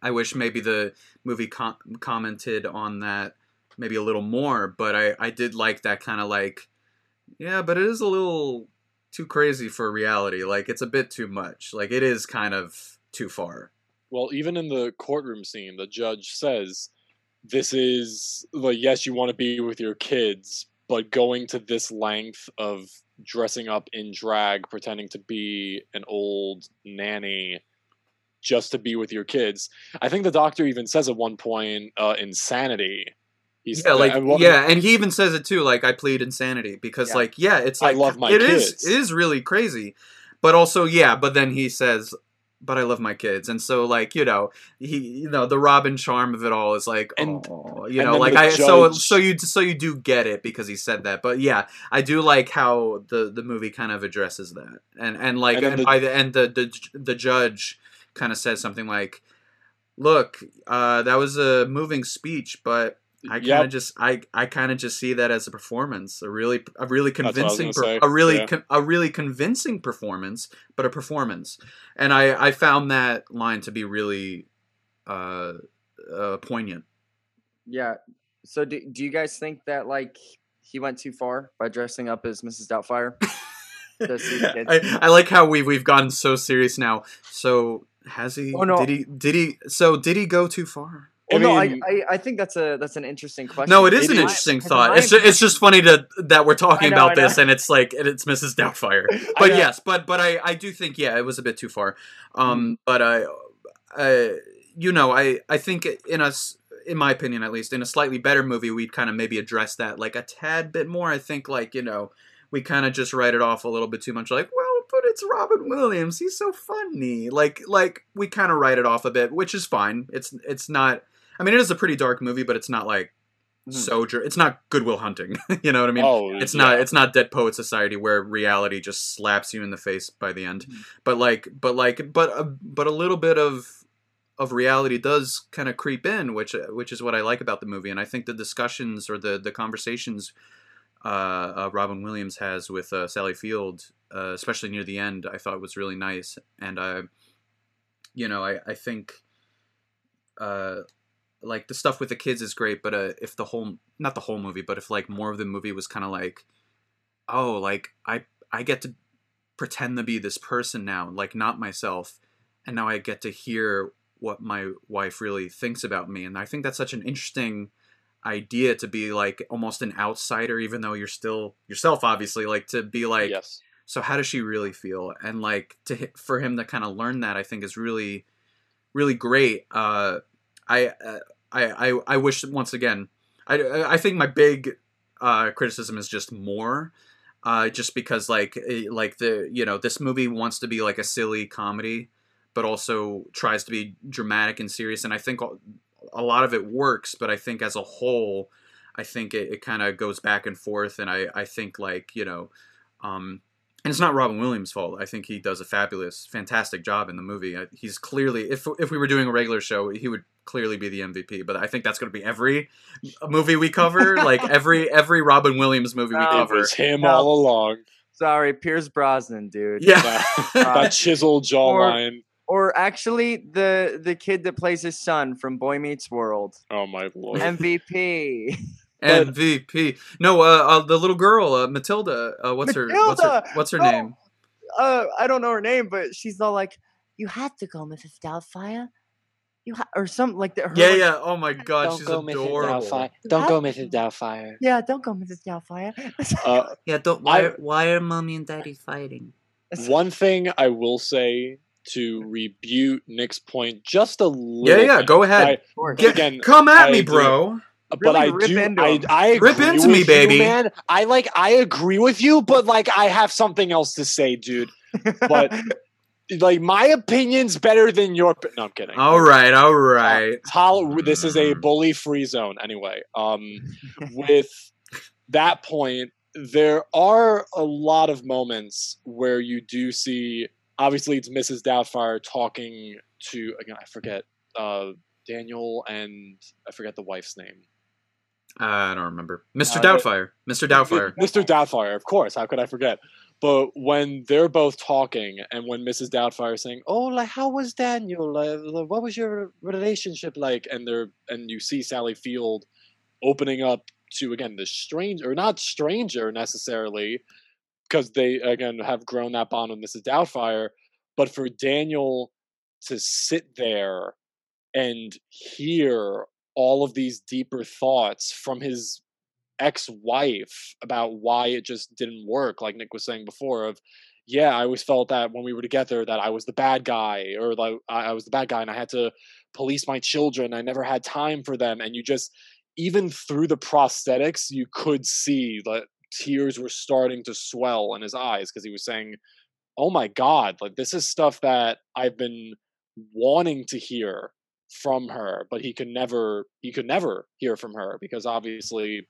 Speaker 1: I wish maybe the movie com- commented on that maybe a little more but I I did like that kind of like yeah but it is a little too crazy for reality like it's a bit too much like it is kind of too far
Speaker 6: Well, even in the courtroom scene, the judge says, "This is like yes, you want to be with your kids, but going to this length of dressing up in drag, pretending to be an old nanny." Just to be with your kids. I think the doctor even says at one point, uh, insanity. He's
Speaker 1: yeah, like
Speaker 6: and
Speaker 1: yeah, and he even says it too. Like I plead insanity because
Speaker 7: Yeah.
Speaker 1: like yeah, it's like I
Speaker 6: love my
Speaker 1: it is-
Speaker 6: kids.
Speaker 1: it is really crazy, but also yeah, but then he says, but I love my kids, and so like you know he you know the Robin charm of it all is like
Speaker 6: And-
Speaker 1: oh you
Speaker 6: and
Speaker 1: know like I so
Speaker 6: judge-
Speaker 1: so you so you do get it because he said that, but yeah, I do like how the the movie kind of addresses that, and and like
Speaker 6: And
Speaker 1: and,
Speaker 6: the-
Speaker 1: by the end the the the judge kind of says something like. Look, uh, that was a moving speech, but I kind of
Speaker 6: Yep.
Speaker 1: just I I kind of just see that as a performance, a really a really
Speaker 6: what I was
Speaker 1: convincing per- a really
Speaker 6: yeah.
Speaker 1: con- a really convincing performance, but a performance. And I I found that line to be really uh, uh poignant.
Speaker 7: Yeah. So do, do you guys think that like he went too far by dressing up as Mrs. Doubtfire? Does he get-
Speaker 1: I, I like how we've we've gotten so serious now. So has he?
Speaker 7: Oh, no.
Speaker 1: Did he? Did he? So did he go too far?
Speaker 6: I
Speaker 7: Well, no, I, I I think that's a that's an interesting question.
Speaker 1: No, it is
Speaker 6: It
Speaker 1: an
Speaker 6: is.
Speaker 1: interesting thought. It's just, it's just funny to that we're talking
Speaker 7: know,
Speaker 1: about this and it's like and it's Mrs. Doubtfire. But yes, but but I I do think yeah, it was a bit too far.
Speaker 7: Mm.
Speaker 1: Um, but I, I you know I I think in us in my opinion at least in a slightly better movie we'd kind of maybe address that like a tad bit more. I think like you know we kind of just write it off a little bit too much like well but it's Robin Williams he's so funny like like we kind of write it off a bit which is fine it's it's not I mean it is a pretty dark movie but it's not like
Speaker 7: Mhm.
Speaker 1: so dr- it's not Good Will Hunting you know what I mean?
Speaker 6: Oh,
Speaker 1: it's
Speaker 6: yeah.
Speaker 1: not it's not Dead Poet Society where reality just slaps you in the face by the end. But like but like but a, but a little bit of of reality does kind of creep in which which is what I like about the movie. And I think the discussions or the the conversations uh, uh, Robin Williams has with uh, Sally Field uh, especially near the end I thought was really nice. And I you know I I think uh like the stuff with the kids is great but uh, if the whole not the whole movie but if like more of the movie was kind of like oh like i i get to pretend to be this person now like not myself and now i get to hear what my wife really thinks about me. And i think that's such an interesting idea to be like almost an outsider even though you're still yourself obviously like to be like
Speaker 6: yes.
Speaker 1: so how does she really feel? And like to for him to kind of learn that i think is really really great. Uh i uh, i i, wish once again i i think my big uh criticism is just more uh just because like eh, like the you know this movie wants to be like a silly comedy but also tries to be dramatic and serious and i think a- a lot of it works but i think as a whole I think it, it kind of goes back and forth, and I I think like you know, um, and it's not Robin Williams' fault. I think he does a fabulous, fantastic job in the movie. Uh, He's clearly if if we were doing a regular show, he would clearly be the MVP. But I think that's going to be every movie we cover, like every every Robin Williams movie we
Speaker 7: No.
Speaker 1: Cover.
Speaker 6: was him
Speaker 7: No.
Speaker 6: all along.
Speaker 7: Sorry, Pierce Brosnan, dude.
Speaker 1: Yeah,
Speaker 6: That chiseled jawline.
Speaker 7: Or actually, the the kid that plays his son from Boy Meets World,
Speaker 6: Oh my lord.
Speaker 7: MVP.
Speaker 1: MVP. No, uh, uh, the little girl, uh, Matilda. Uh, what's her? What's her? What's her
Speaker 7: No.
Speaker 1: name?
Speaker 7: uh, I don't know her name, but she's all like, "You had to go, Mrs. Doubtfire." You ha-, or something like that. her,
Speaker 1: Yeah, yeah. Oh my God,
Speaker 2: Don't
Speaker 1: she's
Speaker 2: go, Mrs.
Speaker 1: adorable.
Speaker 2: Doubtfire. Don't go, Mrs. Doubtfire.
Speaker 7: Yeah, don't go, Mrs. Doubtfire.
Speaker 6: Uh,
Speaker 3: Yeah, don't.
Speaker 6: why-
Speaker 3: Why? why are mommy and daddy fighting?
Speaker 6: one thing I will say to rebuke Nick's point just a little.
Speaker 1: Yeah, yeah.
Speaker 6: bit,
Speaker 1: Go ahead.
Speaker 6: I-
Speaker 1: Get-
Speaker 6: again,
Speaker 1: come at
Speaker 6: I
Speaker 1: me,
Speaker 6: agree.
Speaker 1: bro.
Speaker 6: but
Speaker 7: Really
Speaker 6: I
Speaker 7: rip
Speaker 6: do.
Speaker 7: into
Speaker 6: I,
Speaker 7: him.
Speaker 6: I
Speaker 1: Rip
Speaker 6: agree
Speaker 1: into me,
Speaker 6: with
Speaker 1: baby.
Speaker 6: You, man. I like. I agree with you, but like, I have something else to say, dude. But like, my opinion's better than your. opi- No, I'm kidding.
Speaker 1: All right, all right.
Speaker 6: Hol- this is a bully free zone anyway um with that point there are a lot of moments where you do see obviously it's mrs doubtfire talking to again i forget uh daniel and i forget the wife's name
Speaker 1: I don't remember. Mr.
Speaker 7: Uh,
Speaker 1: Doubtfire. Mr. Doubtfire.
Speaker 6: mr doubtfire of course how could i forget but when they're both talking and when mrs doubtfire is saying oh like how was daniel? Uh, what was your relationship like? and they're and you see sally field opening up to again the stranger or not stranger necessarily because they again have grown that bond with mrs doubtfire but for daniel to sit there and hear all of these deeper thoughts from his ex-wife about why it just didn't work like nick was saying before of yeah i always felt that when we were together that i was the bad guy or like i was the bad guy and i had to police my children i never had time for them and you just even through the prosthetics you could see that tears were starting to swell in his eyes because he was saying oh my god like this is stuff that i've been wanting to hear from her but he could never he could never hear from her because obviously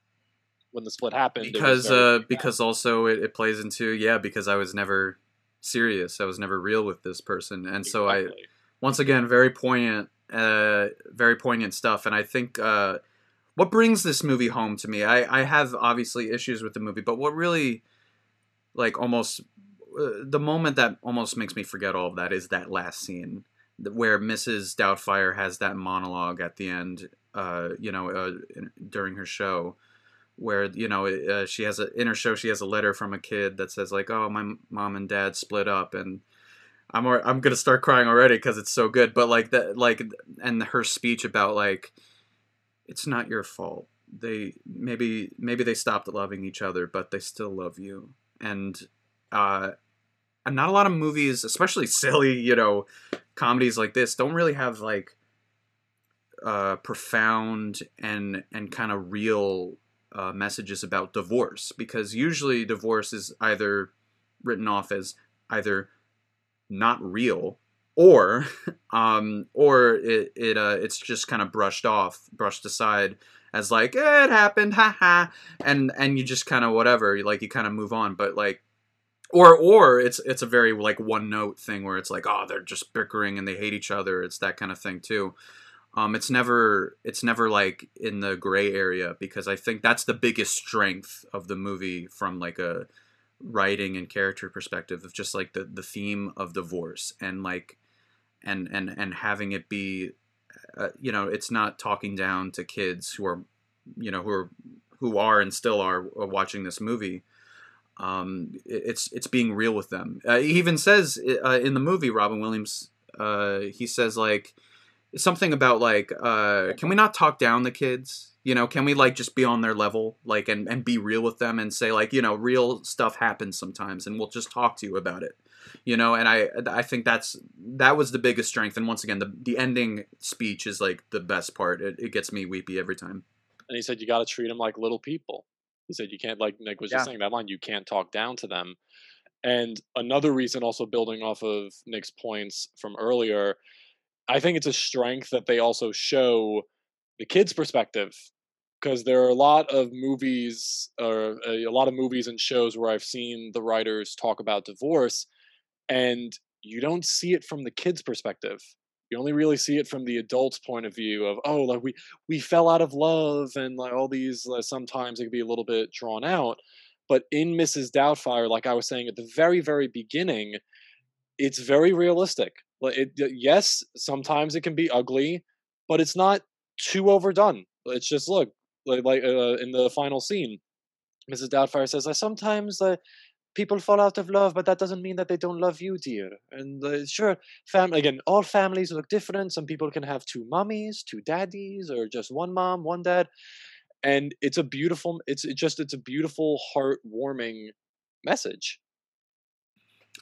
Speaker 6: when the split happened
Speaker 1: Because uh because also it, it plays into yeah, because I was never serious. I was never real with this person. And so I once again very poignant uh very poignant stuff and i think uh what brings this movie home to me i i have obviously issues with the movie but what really like almost uh, the moment that almost makes me forget all of that is that last scene where mrs doubtfire has that monologue at the end uh you know uh, during her show where you know uh, she has a in her show she has a letter from a kid that says like oh my mom and dad split up and I'm I'm gonna start crying already because it's so good. But like that, like, and her speech about like, it's not your fault. They maybe maybe they stopped loving each other, but they still love you. And uh, not a lot of movies, especially silly, you know, comedies like this, don't really have like uh, profound and and kind of real uh, messages about divorce because usually divorce is either written off as either not real or um or it, it uh it's just kind of brushed off brushed aside as like eh, it happened haha and and you just kind of whatever like you kind of move on but like or or it's it's a very like one note thing where it's like oh they're just bickering and they hate each other it's that kind of thing too um it's never it's never like in the gray area because i think that's the biggest strength of the movie from like a writing and character perspective of just like the the theme of divorce and like and and and having it be uh, you know it's not talking down to kids who are you know who are who are and still are uh, watching this movie. Um it's it's being real with them. Uh, he even says uh, in the movie robin williams uh he says like something about like uh can we not talk down the kids? You know can we like just be on their level like and, and be real with them and say like you know real stuff happens sometimes and we'll just talk to you about it. You know and i i think that's that was the biggest strength. And once again the, the ending speech is like the best part. It, it gets me weepy every time.
Speaker 6: And he said you got to treat them like little people. He said you can't like nick was just saying that line you can't talk down to them. And another reason also building off of nick's points from earlier i think it's a strength that they also show the kids perspective because there are a lot of movies or a, lot of movies and shows where I've seen the writers talk about divorce, and you don't see it from the kid's perspective. You only really see it from the adult's point of view of oh, like we we fell out of love and like all these. Uh, sometimes it can be a little bit drawn out, but in Mrs. Doubtfire, like I was saying at the very very beginning, it's very realistic. It, yes, sometimes it can be ugly, but it's not too overdone. It's just look like like uh, in the final scene, Mrs. Doubtfire says, "I sometimes uh, people fall out of love, but that doesn't mean that they don't love you, dear." And uh, sure, fam again, all families look different. Some people can have two mummies, two daddies, or just one mom, one dad. And it's a beautiful. It's it just it's a beautiful, heartwarming message.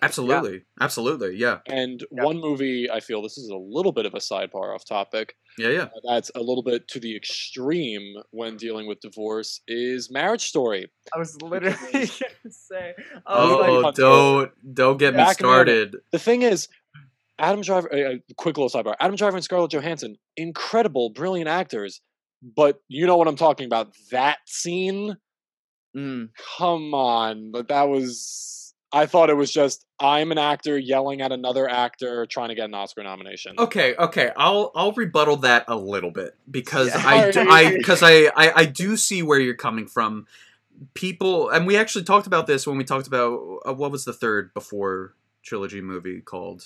Speaker 1: Absolutely, absolutely, yeah,
Speaker 6: And
Speaker 7: Yeah.
Speaker 6: one movie, I feel this is a little bit of a sidebar off topic.
Speaker 1: yeah, yeah.
Speaker 6: uh, That's a little bit to the extreme when dealing with divorce. Is Marriage Story?
Speaker 7: I was literally gonna say.
Speaker 1: Oh,
Speaker 7: like,
Speaker 6: like-
Speaker 1: don't don't get me
Speaker 6: Back in
Speaker 1: started.
Speaker 6: The thing is, Adam Driver. Uh, uh, quick little sidebar: Adam Driver and Scarlett Johansson, incredible, brilliant actors. But you know what I'm talking about. That scene,
Speaker 7: mm,
Speaker 6: come on, but that was. I thought it was just I'm an actor yelling at another actor trying to get an Oscar nomination.
Speaker 1: Okay, okay, I'll I'll rebuttal that a little bit because
Speaker 7: Yeah.
Speaker 1: I do, I because I, I I do see where you're coming from. People, and we actually talked about this when we talked about uh, what was the third before trilogy movie called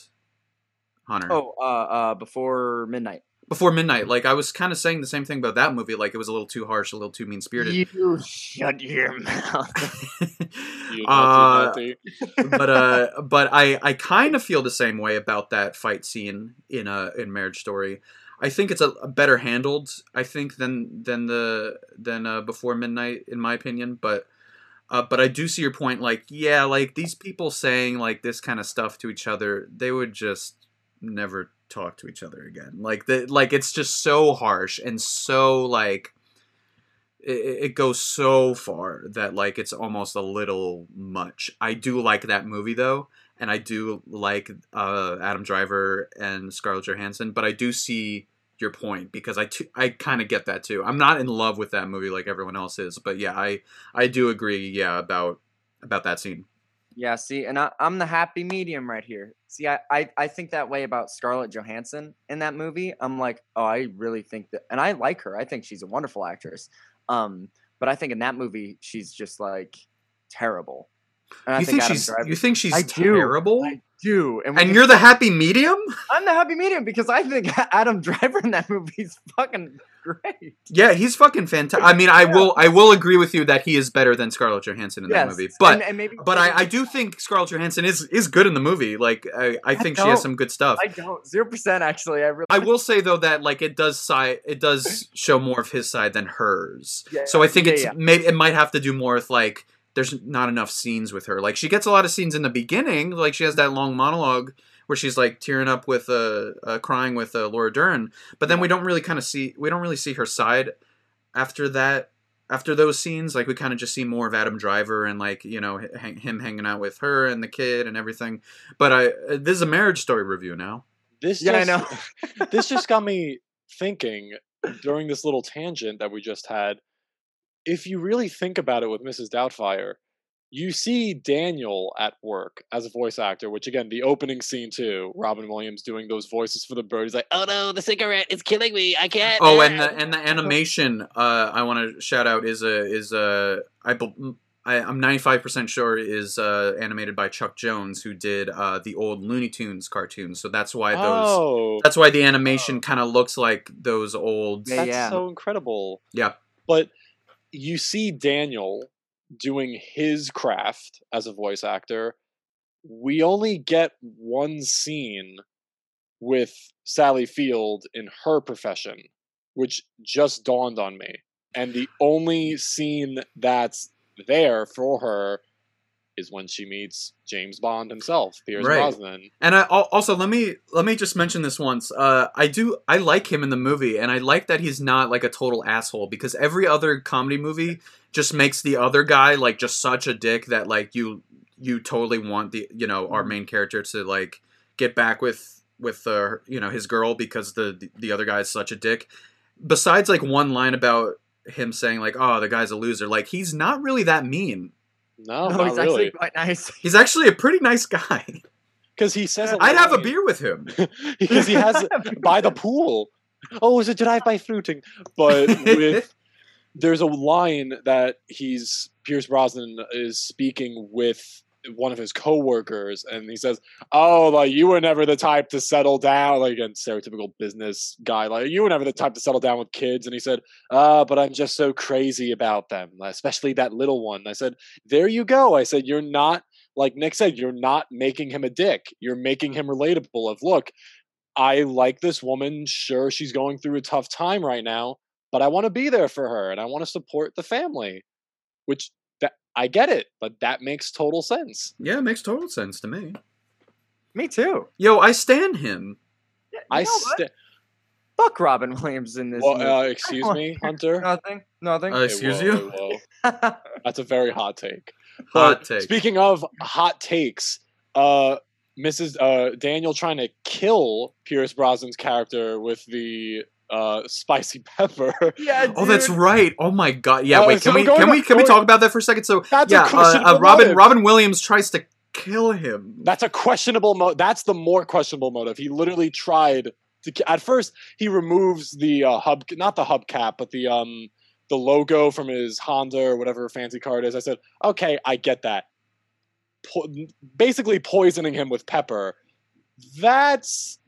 Speaker 1: Hunter.
Speaker 7: oh, uh, uh, before midnight.
Speaker 1: Before midnight. Like I was kind of saying the same thing about that movie. Like it was a little too harsh, a little too mean spirited.
Speaker 7: You shut your mouth.
Speaker 6: You
Speaker 1: uh,
Speaker 6: naughty, naughty.
Speaker 1: but uh, but I I kind of feel the same way about that fight scene in uh in Marriage Story. I think it's a, a better handled. I think than than the than uh, before midnight, in my opinion. But uh, but I do see your point. Like yeah, like these people saying like this kind of stuff to each other, they would just never talk to each other again. Like the like it's just so harsh and so like it, goes so far that like it's almost a little much. I do like that movie though, and I do like uh, Adam Driver and Scarlett Johansson, but I do see your point because I I kind of get that too. I'm not in love with that movie like everyone else is, but yeah, I I do agree. Yeah, about about that scene.
Speaker 7: Yeah, see, and I, I'm the happy medium right here. See, I, I, I think that way about Scarlett Johansson in that movie. I'm like, oh, I really think that, and I like her. I think she's a wonderful actress. Um, but I think in that movie, she's just like terrible. And I
Speaker 1: you think,
Speaker 7: Adam
Speaker 1: she's
Speaker 7: Driver-
Speaker 1: you think she's
Speaker 7: I do.
Speaker 1: terrible,
Speaker 7: I do, and,
Speaker 1: and you're the happy medium?
Speaker 7: I'm the happy medium because I think Adam Driver in that movie is fucking great.
Speaker 1: Yeah, he's fucking fantastic. I mean, I will I will agree with you that he is better than Scarlett Johansson in that movie, but
Speaker 7: and, and maybe,
Speaker 1: But I, I do think Scarlett Johansson is is good in the movie. Like I, I think she has some good stuff.
Speaker 7: I don't zero percent actually. I really
Speaker 1: I will say though that like it does side it does show more of his side than hers.
Speaker 7: Yeah,
Speaker 1: so I think
Speaker 7: yeah,
Speaker 1: it's
Speaker 7: yeah.
Speaker 1: maybe it might have to do more with like there's not enough scenes with her. Like she gets a lot of scenes in the beginning. Like she has that long monologue where she's like tearing up with uh, uh crying with uh, Laura Dern, but then we don't really kind of see we don't really see her side after that. After those scenes, like we kind of just see more of Adam Driver and like you know h- him hanging out with her and the kid and everything. But I uh, this is a marriage story review now.
Speaker 6: This
Speaker 7: Yeah, I know.
Speaker 6: this just got me thinking during this little tangent that we just had. If you really think about it with Mrs. Doubtfire, you see Daniel at work as a voice actor, which again, the opening scene too, Robin Williams doing those voices for the bird. He's like,
Speaker 8: Oh no, the cigarette is killing me. I can't.
Speaker 1: Oh, and the and the animation uh, I want to shout out is a is a I, bel- I I'm 95 percent sure is uh, animated by Chuck Jones who did uh, the old Looney Tunes cartoons. So that's why those
Speaker 6: oh,
Speaker 1: that's why the animation kind of looks like those old
Speaker 7: Yeah,
Speaker 6: that's
Speaker 7: yeah.
Speaker 6: so incredible.
Speaker 1: yeah
Speaker 6: But you see Daniel doing his craft as a voice actor. We only get one scene with Sally Field in her profession, which just dawned on me. And the only scene that's there for her is when she meets James Bond himself, Pierce
Speaker 1: Right.
Speaker 6: Brosnan.
Speaker 1: And I also let me let me just mention this once. Uh, I do I like him in the movie, and I like that he's not like a total asshole because every other comedy movie just makes the other guy like just such a dick that like you you totally want the you know our main character to like get back with with uh, you know his girl because the the other guy is such a dick. Besides like one line about him saying like, "Oh, the guy's a loser." Like he's not really that mean.
Speaker 6: No,
Speaker 7: no,
Speaker 6: not
Speaker 7: he's
Speaker 6: really.
Speaker 7: actually quite nice.
Speaker 1: He's actually a pretty nice guy.
Speaker 6: Because he says,
Speaker 1: I'd have a beer with him.
Speaker 6: because he has by the pool. Oh, is it drive-by fruiting. But with there's a line that he's Pierce Brosnan is speaking with one of his coworkers, and he says, "Oh, like you were never the type to settle down, like a stereotypical business guy. Like you were never the type to settle down with kids." And he said, "Uh, but I'm just so crazy about them, especially that little one." I said, "There you go." I said, "You're not." Like Nick said, you're not making him a dick. You're making him relatable. Of look, I like this woman. Sure, she's going through a tough time right now, but I want to be there for her and I want to support the family. Which that I get it, but that makes total sense.
Speaker 1: Yeah, it makes total sense to me.
Speaker 7: Me too.
Speaker 1: Yo, I stand him.
Speaker 7: Yeah,
Speaker 6: I
Speaker 7: know what?
Speaker 6: st-
Speaker 7: fuck Robin Williams in this.
Speaker 6: well,
Speaker 7: movie.
Speaker 6: uh, excuse me, Hunter.
Speaker 7: nothing. Nothing.
Speaker 1: Uh,
Speaker 6: Hey,
Speaker 1: excuse
Speaker 6: whoa,
Speaker 1: you?
Speaker 6: whoa, whoa. That's a very hot take.
Speaker 1: Hot
Speaker 6: But
Speaker 1: take.
Speaker 6: Speaking of hot takes, uh, Mrs. Uh, Daniel trying to kill Pierce Brosnan's character with the uh, spicy pepper.
Speaker 7: yeah,
Speaker 1: Oh, that's right. Oh my god. Yeah,
Speaker 6: Uh,
Speaker 1: wait.
Speaker 6: so
Speaker 1: Can we can
Speaker 6: to-
Speaker 1: we can we talk about that for a second? So
Speaker 6: That's a
Speaker 1: yeah, uh, uh, Robin
Speaker 6: motive.
Speaker 1: Robin Williams tries to kill him.
Speaker 6: That's a questionable mo. That's the more questionable motive. He literally tried to. At first, he removes the uh, hub, not the hubcap, but the um the logo from his Honda or whatever fancy car it is. I said, okay, I get that. Po- basically, poisoning him with pepper. That's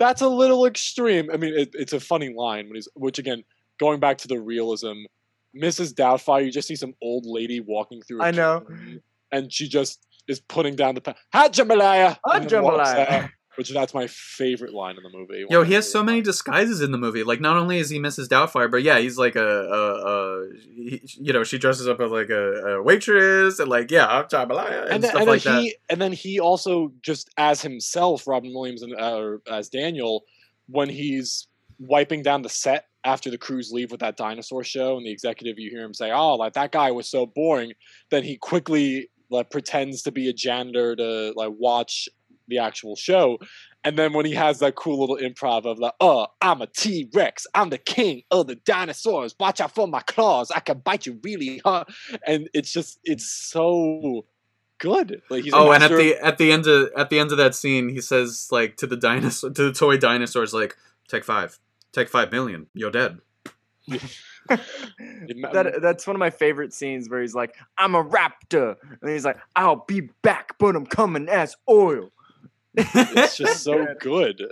Speaker 6: that's a little extreme. I mean, it, it's a funny line when he's, which again, going back to the realism. Mrs. Doubtfire, you just see some old lady walking through.
Speaker 7: I know.
Speaker 6: and she just is putting down the pen. Hat jambalaya. walks
Speaker 7: Jambalaya.
Speaker 6: Which that's my favorite line in the movie.
Speaker 1: Yo, he has so many disguises in the movie. Like, not only is he Mrs. Doubtfire, but yeah, he's like a, a, a he, you know, she dresses up as like a, a waitress and like, yeah, I'm jambalaya and,
Speaker 6: and then,
Speaker 1: stuff
Speaker 6: and then
Speaker 1: like that.
Speaker 6: he and then he also just as himself, Robin Williams and uh, as Daniel, when he's wiping down the set after the crews leave with that dinosaur show, and the executive, you hear him say, "Oh, like that guy was so boring." Then he quickly like pretends to be a janitor to like watch the actual show. And then when he has that cool little improv of like, oh, I'm a T Rex. I'm the king of the dinosaurs. Watch out for my claws. I can bite you really hard. And it's just, it's so good. Like he's
Speaker 1: Oh, and at the at the end of at the end of that scene, he says like to the dinosaur to the toy dinosaurs like, take five, take five million, you're dead.
Speaker 7: that that's one of my favorite scenes where he's like, "I'm a raptor," and he's like, "I'll be back, but I'm coming as oil."
Speaker 6: It's just so good.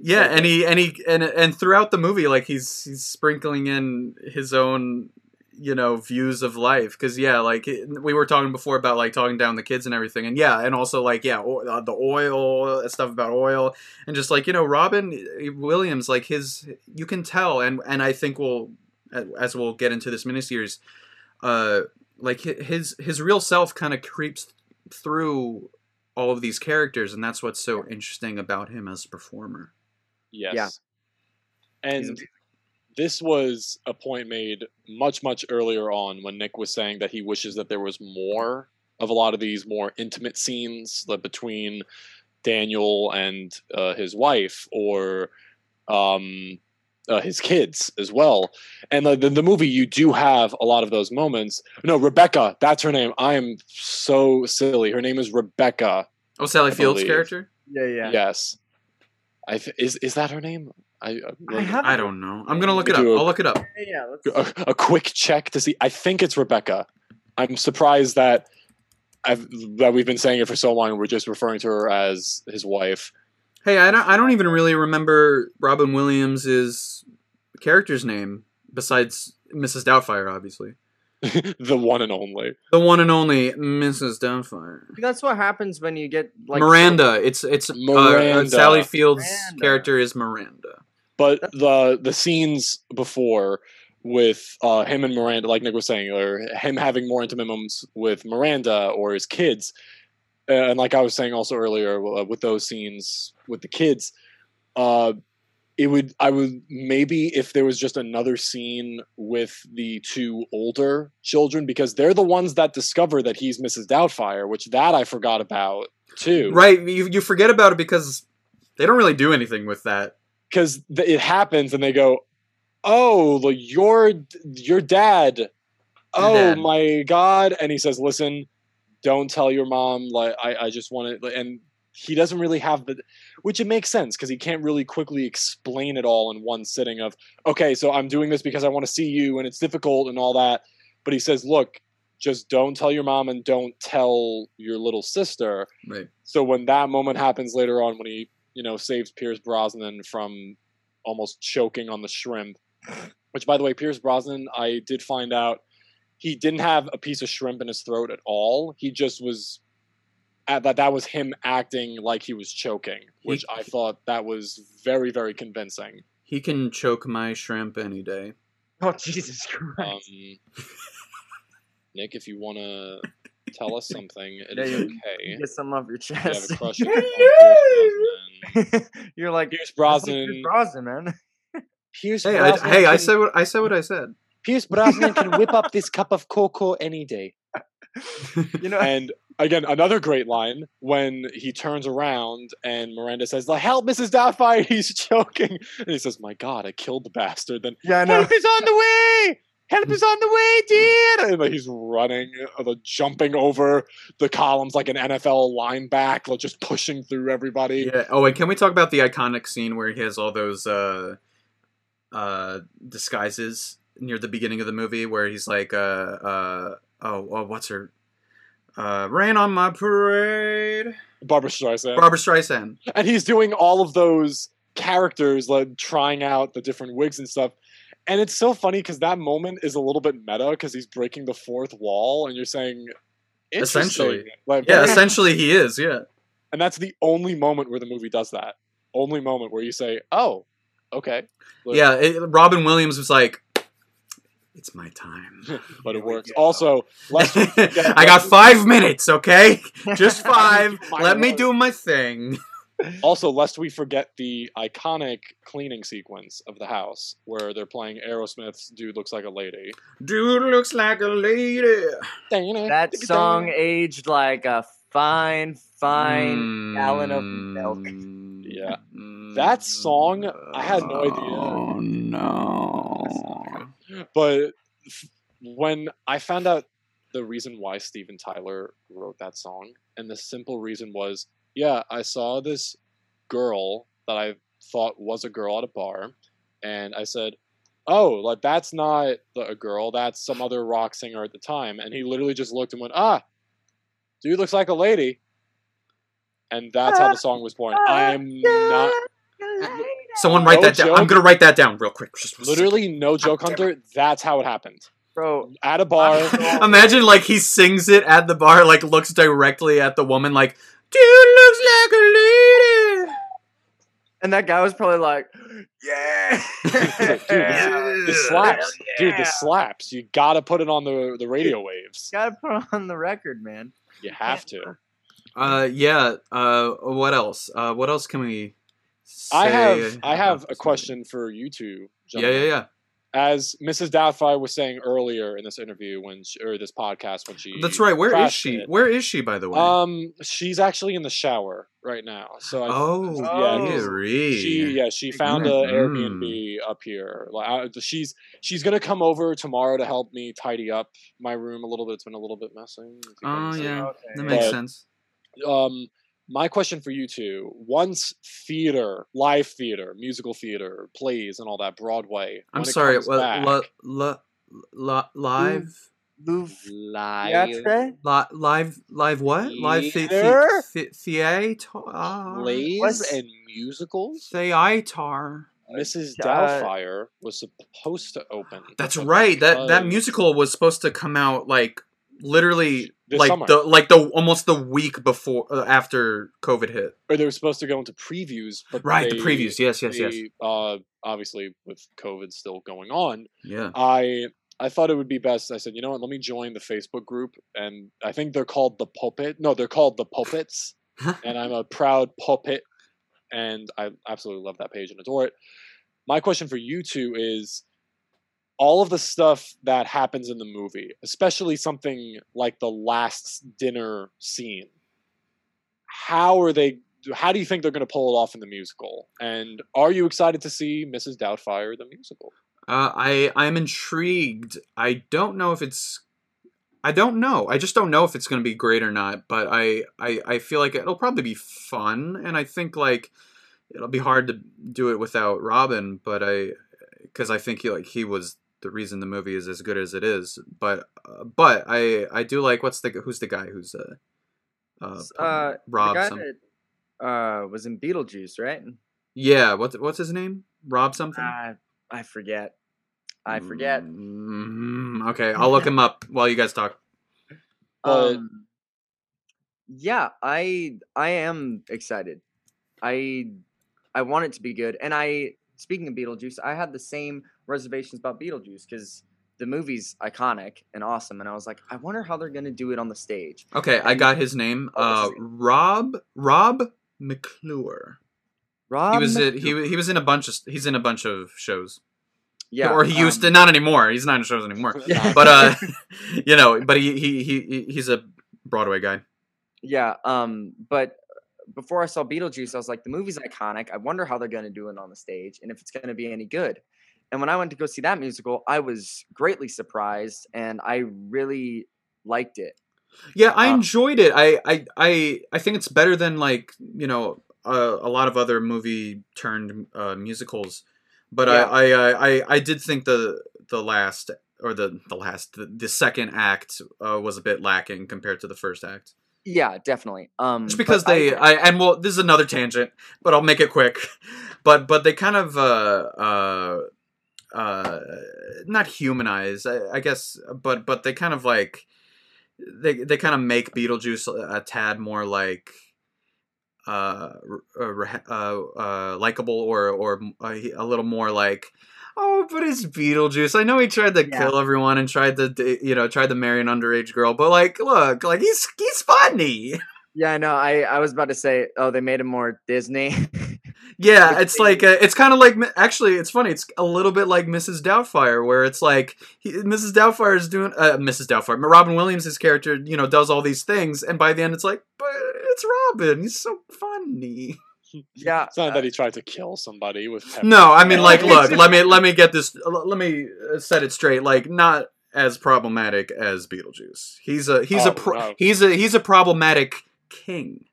Speaker 1: Yeah, and he and he and and throughout the movie, like he's he's sprinkling in his own, you know, views of life. Because yeah, like it- we were talking before about like talking down the kids and everything, and yeah, and also like yeah, o- uh, the oil stuff about oil, and just like you know, Robin Williams, like his, you can tell, and and I think we'll as we'll get into this miniseries, uh, like his his real self kind of creeps through all of these characters, and that's what's so interesting about him as a performer.
Speaker 6: Yes.
Speaker 7: He's
Speaker 6: And this was a point made much, much earlier on when Nick was saying that he wishes that there was more of a lot of these more intimate scenes like, between Daniel and uh, his wife or um, uh, his kids as well. And the, the, the movie, you do have a lot of those moments. No, Rebecca, that's her name. I am so silly. Her name is Rebecca.
Speaker 1: Oh, Sally
Speaker 6: I
Speaker 1: Fields'
Speaker 6: believe.
Speaker 1: character?
Speaker 7: Yeah, yeah.
Speaker 6: Yes. I th- is is that her name? I, uh,
Speaker 7: I
Speaker 1: I don't know. I'm gonna look it up.
Speaker 6: do a-
Speaker 1: I'll look it up.
Speaker 7: Yeah, yeah. Let's,
Speaker 6: a, a quick check to see. I think it's Rebecca. I'm surprised that I've that we've been saying it for so long. We're just referring to her as his wife.
Speaker 1: Hey, I don't. I don't even really remember Robin Williams' character's name besides Mrs. Doubtfire, obviously.
Speaker 6: the one and only.
Speaker 1: The one and only Mrs. Doubtfire.
Speaker 7: that's what happens when you get like
Speaker 1: Miranda. It's it's uh, Uh, Sally Fields'
Speaker 7: Miranda.
Speaker 1: character is Miranda.
Speaker 6: But the the scenes before with uh, him and Miranda, like Nick was saying, or him having more intimate moments with Miranda or his kids, uh, and like I was saying also earlier uh, with those scenes with the kids, uh, it would I would maybe if there was just another scene with the two older children because they're the ones that discover that he's Mrs. Doubtfire, which that I forgot about too.
Speaker 1: Right. You you forget about it because they don't really do anything with that.
Speaker 6: because th- it happens and they go oh, your your dad. Oh
Speaker 1: dad.
Speaker 6: my god! And he says, "Listen, don't tell your mom. Like, I, I just want to." And he doesn't really have the, which it makes sense because he can't really quickly explain it all in one sitting. Of okay, so I'm doing this because I want to see you, and it's difficult and all that. But he says, "Look, just don't tell your mom and don't tell your little sister."
Speaker 1: Right.
Speaker 6: So when that moment happens later on, when he you know saves Pierce Brosnan from almost choking on the shrimp, which by the way, Pierce Brosnan, I did find out he didn't have a piece of shrimp in his throat at all. He just was uh, that that was him acting like he was choking, which I thought that was very very convincing.
Speaker 1: He can choke my shrimp any day.
Speaker 7: Oh Jesus Christ!
Speaker 6: Um, Nick, if you want to tell us something, it's
Speaker 7: Yeah,
Speaker 6: okay.
Speaker 7: Get some off your
Speaker 6: You have
Speaker 7: chest.
Speaker 6: a crush on Brosnan.
Speaker 7: You're like
Speaker 6: Pierce
Speaker 7: "That's
Speaker 6: Brosnan.
Speaker 7: Pierce Brosnan, man.
Speaker 6: Pierce
Speaker 1: Hey, I, hey, I said what I said. What I said.
Speaker 2: Pierce Brosnan can whip up this cup of cocoa any day.
Speaker 7: You know,
Speaker 6: And again, another great line when he turns around and Miranda says, "Like help, Mrs. Doubtfire, he's choking," and he says, "My God, I killed the bastard." Then
Speaker 7: yeah, know.
Speaker 6: help is on the way. Help is on the way, dear. And like, he's running, uh, like, jumping over the columns like an NFL linebacker, like, just pushing through everybody.
Speaker 1: Yeah. Oh, wait. Can we talk about the iconic scene where he has all those uh, uh, disguises near the beginning of the movie, where he's like, uh, uh, oh, oh, what's her? Uh, rain on my parade.
Speaker 6: Barbra Streisand.
Speaker 1: Barbra Streisand.
Speaker 6: and he's doing all of those characters like trying out the different wigs and stuff and it's so funny because that moment is a little bit meta because he's breaking the fourth wall and you're saying
Speaker 1: Essentially.
Speaker 6: like
Speaker 1: Yeah, essentially he is. Yeah.
Speaker 6: and that's the only moment where the movie does that only moment where you say oh okay Like,
Speaker 1: Yeah. It, Robin Williams was like, "It's my time."
Speaker 6: but it works
Speaker 7: go.
Speaker 6: also lest we
Speaker 1: I got five minutes. Okay, just five. Let me do my thing.
Speaker 6: also lest we forget the iconic cleaning sequence of the house where they're playing aerosmith's dude looks like a lady
Speaker 1: Dude looks like a lady.
Speaker 7: That song aged like a fine, fine gallon of milk.
Speaker 1: Mm,
Speaker 6: Yeah. That song, I had no idea.
Speaker 1: Oh no.
Speaker 6: But when I found out the reason why Steven Tyler wrote that song, and the simple reason was, yeah, I saw this girl that I thought was a girl at a bar, and I said, "Oh, like that's not a girl, that's some other rock singer at the time," and he literally just looked and went, "Ah, dude looks like a lady," and that's how the song was born. I am not
Speaker 1: Someone write
Speaker 6: No
Speaker 1: that down. I'm gonna write that down real quick. Just
Speaker 6: literally no joke, Hunter. That's how it happened
Speaker 7: Bro,
Speaker 6: at a bar.
Speaker 1: Imagine like he sings it at the bar, like looks directly at the woman, like, dude looks like a lady.
Speaker 7: and that guy was probably like, yeah.
Speaker 6: Dude, this slaps, dude. This slaps. You gotta put it on the the radio waves.
Speaker 7: You Gotta put it on the record, man.
Speaker 6: You have to.
Speaker 1: Uh, yeah. Uh, what else? Uh, what else can we?
Speaker 6: I have I have a question for you two.
Speaker 1: movie? Yeah, yeah, yeah.
Speaker 6: As Mrs. Doubtfire was saying earlier in this interview when she, or this podcast when she
Speaker 1: That's right. Where is she?
Speaker 6: it,
Speaker 1: Where is she, by the way?
Speaker 6: Um, she's actually in the shower right now. So I,
Speaker 1: oh,
Speaker 6: yeah,
Speaker 7: Oh.
Speaker 6: she yeah she found a
Speaker 1: Mhm.
Speaker 6: Airbnb up here. Like I, she's she's gonna come over tomorrow to help me tidy up my room a little bit. It's been a little bit messy.
Speaker 1: Oh yeah, that makes
Speaker 6: But-
Speaker 1: sense.
Speaker 6: um my question for you two once theater live theater musical theater plays and all that broadway
Speaker 1: I'm
Speaker 6: when it
Speaker 1: sorry.
Speaker 6: comes
Speaker 1: What?
Speaker 6: back,
Speaker 1: La, la, la, live.
Speaker 7: Louvre
Speaker 6: live
Speaker 7: Theatre?
Speaker 1: Li- live, live what? Live
Speaker 6: Theater?
Speaker 1: the- theater.
Speaker 6: plays
Speaker 7: What's-
Speaker 6: and musicals
Speaker 1: Theater.
Speaker 6: mrs doubtfire was supposed to open
Speaker 1: That's right. That that musical was supposed to come out like literally
Speaker 6: This
Speaker 1: like
Speaker 6: summer.
Speaker 1: the like the almost the week before uh, after COVID hit.
Speaker 6: or they were supposed to go into previews but
Speaker 1: Right,
Speaker 6: they-
Speaker 1: the previews. Yes, yes, yes.
Speaker 6: uh obviously with covid still going on
Speaker 1: Yeah.
Speaker 6: I I thought it would be best. I said, you know what? Let me join the Facebook group, and I think they're called the Pulpit. No, they're called the Pulpits, and I'm a proud Pulpit, and I absolutely love that page and adore it. My question for you two is: all of the stuff that happens in the movie, especially something like the last dinner scene. How are they? How do you think they're going to pull it off in the musical? And are you excited to see Mrs. Doubtfire the musical?
Speaker 1: Uh, I I'm intrigued. I don't know if it's. I don't know. I just don't know if it's going to be great or not. But I, I I feel like it'll probably be fun, and I think like it'll be hard to do it without Robin. But I, because I think he like he was the reason the movie is as good as it is. But uh, but I I do like what's the who's the guy who's uh uh,
Speaker 7: Uh,
Speaker 1: Rob
Speaker 7: the guy
Speaker 1: some-
Speaker 7: that uh, was in Beetlejuice, right?
Speaker 1: yeah what's what's his name Rob something.
Speaker 7: I I forget. I forget.
Speaker 1: Mm, okay, I'll look him up while you guys talk.
Speaker 6: But-
Speaker 7: um, yeah, I I am excited. I I want it to be good. And I speaking of Beetlejuice, I had the same reservations about Beetlejuice because the movie's iconic and awesome. And I was like, I wonder how they're gonna do it on the stage.
Speaker 1: Okay, I got his name. Uh,
Speaker 7: his
Speaker 1: Rob Rob McClure.
Speaker 7: Rob
Speaker 1: he was
Speaker 7: Mc-
Speaker 1: it. He he was in a bunch of he's in a bunch of shows.
Speaker 7: yeah,
Speaker 1: or he used to.
Speaker 7: um,
Speaker 1: Not anymore. He's not in shows anymore.
Speaker 7: Yeah.
Speaker 1: But uh, you know, but he he he he's a Broadway guy.
Speaker 7: Yeah, um, but before I saw Beetlejuice, I was like, the movie's iconic. I wonder how they're going to do it on the stage and if it's going to be any good. And when I went to go see that musical, I was greatly surprised and I really liked it.
Speaker 1: Yeah, I
Speaker 7: Uh,
Speaker 1: enjoyed it. I I I I think it's better than like you know uh, a lot of other movie turned uh, musicals. But
Speaker 7: Yeah.
Speaker 1: I, I I I I did think the the last or the the last the, the second act uh, was a bit lacking compared to the first act.
Speaker 7: Yeah, definitely. Um,
Speaker 1: Just because
Speaker 7: I-
Speaker 1: they I, and well this is another tangent, but I'll make it quick. But but they kind of uh uh uh not humanize I, I guess but but they kind of like they they kind of make Beetlejuice a, tad more like uh uh, uh, uh likable or or a, a little more like oh but it's Beetlejuice I know he tried to
Speaker 7: Yeah.
Speaker 1: kill everyone and tried to you know tried to marry an underage girl but like look like he's he's funny
Speaker 7: yeah, I know. I, I was about to say, oh, they made him more Disney.
Speaker 1: Yeah,
Speaker 7: Which
Speaker 1: it's like uh, it's kind of like actually it's funny. It's a little bit like Mrs. Doubtfire, where it's like he, Mrs. Doubtfire is doing uh, Mrs. Doubtfire. Robin Williams' character, you know, does all these things, and by the end, it's like, but it's Robin. He's so funny.
Speaker 7: yeah,
Speaker 6: It's not
Speaker 7: uh,
Speaker 6: that he tried to kill somebody with pepper.
Speaker 1: No, I mean, like, look, let me let me get this. Let me uh, set it straight. Like, not as problematic as Beetlejuice. He's a he's a
Speaker 6: Oh,
Speaker 1: pro-
Speaker 6: no.
Speaker 1: he's a he's a problematic king.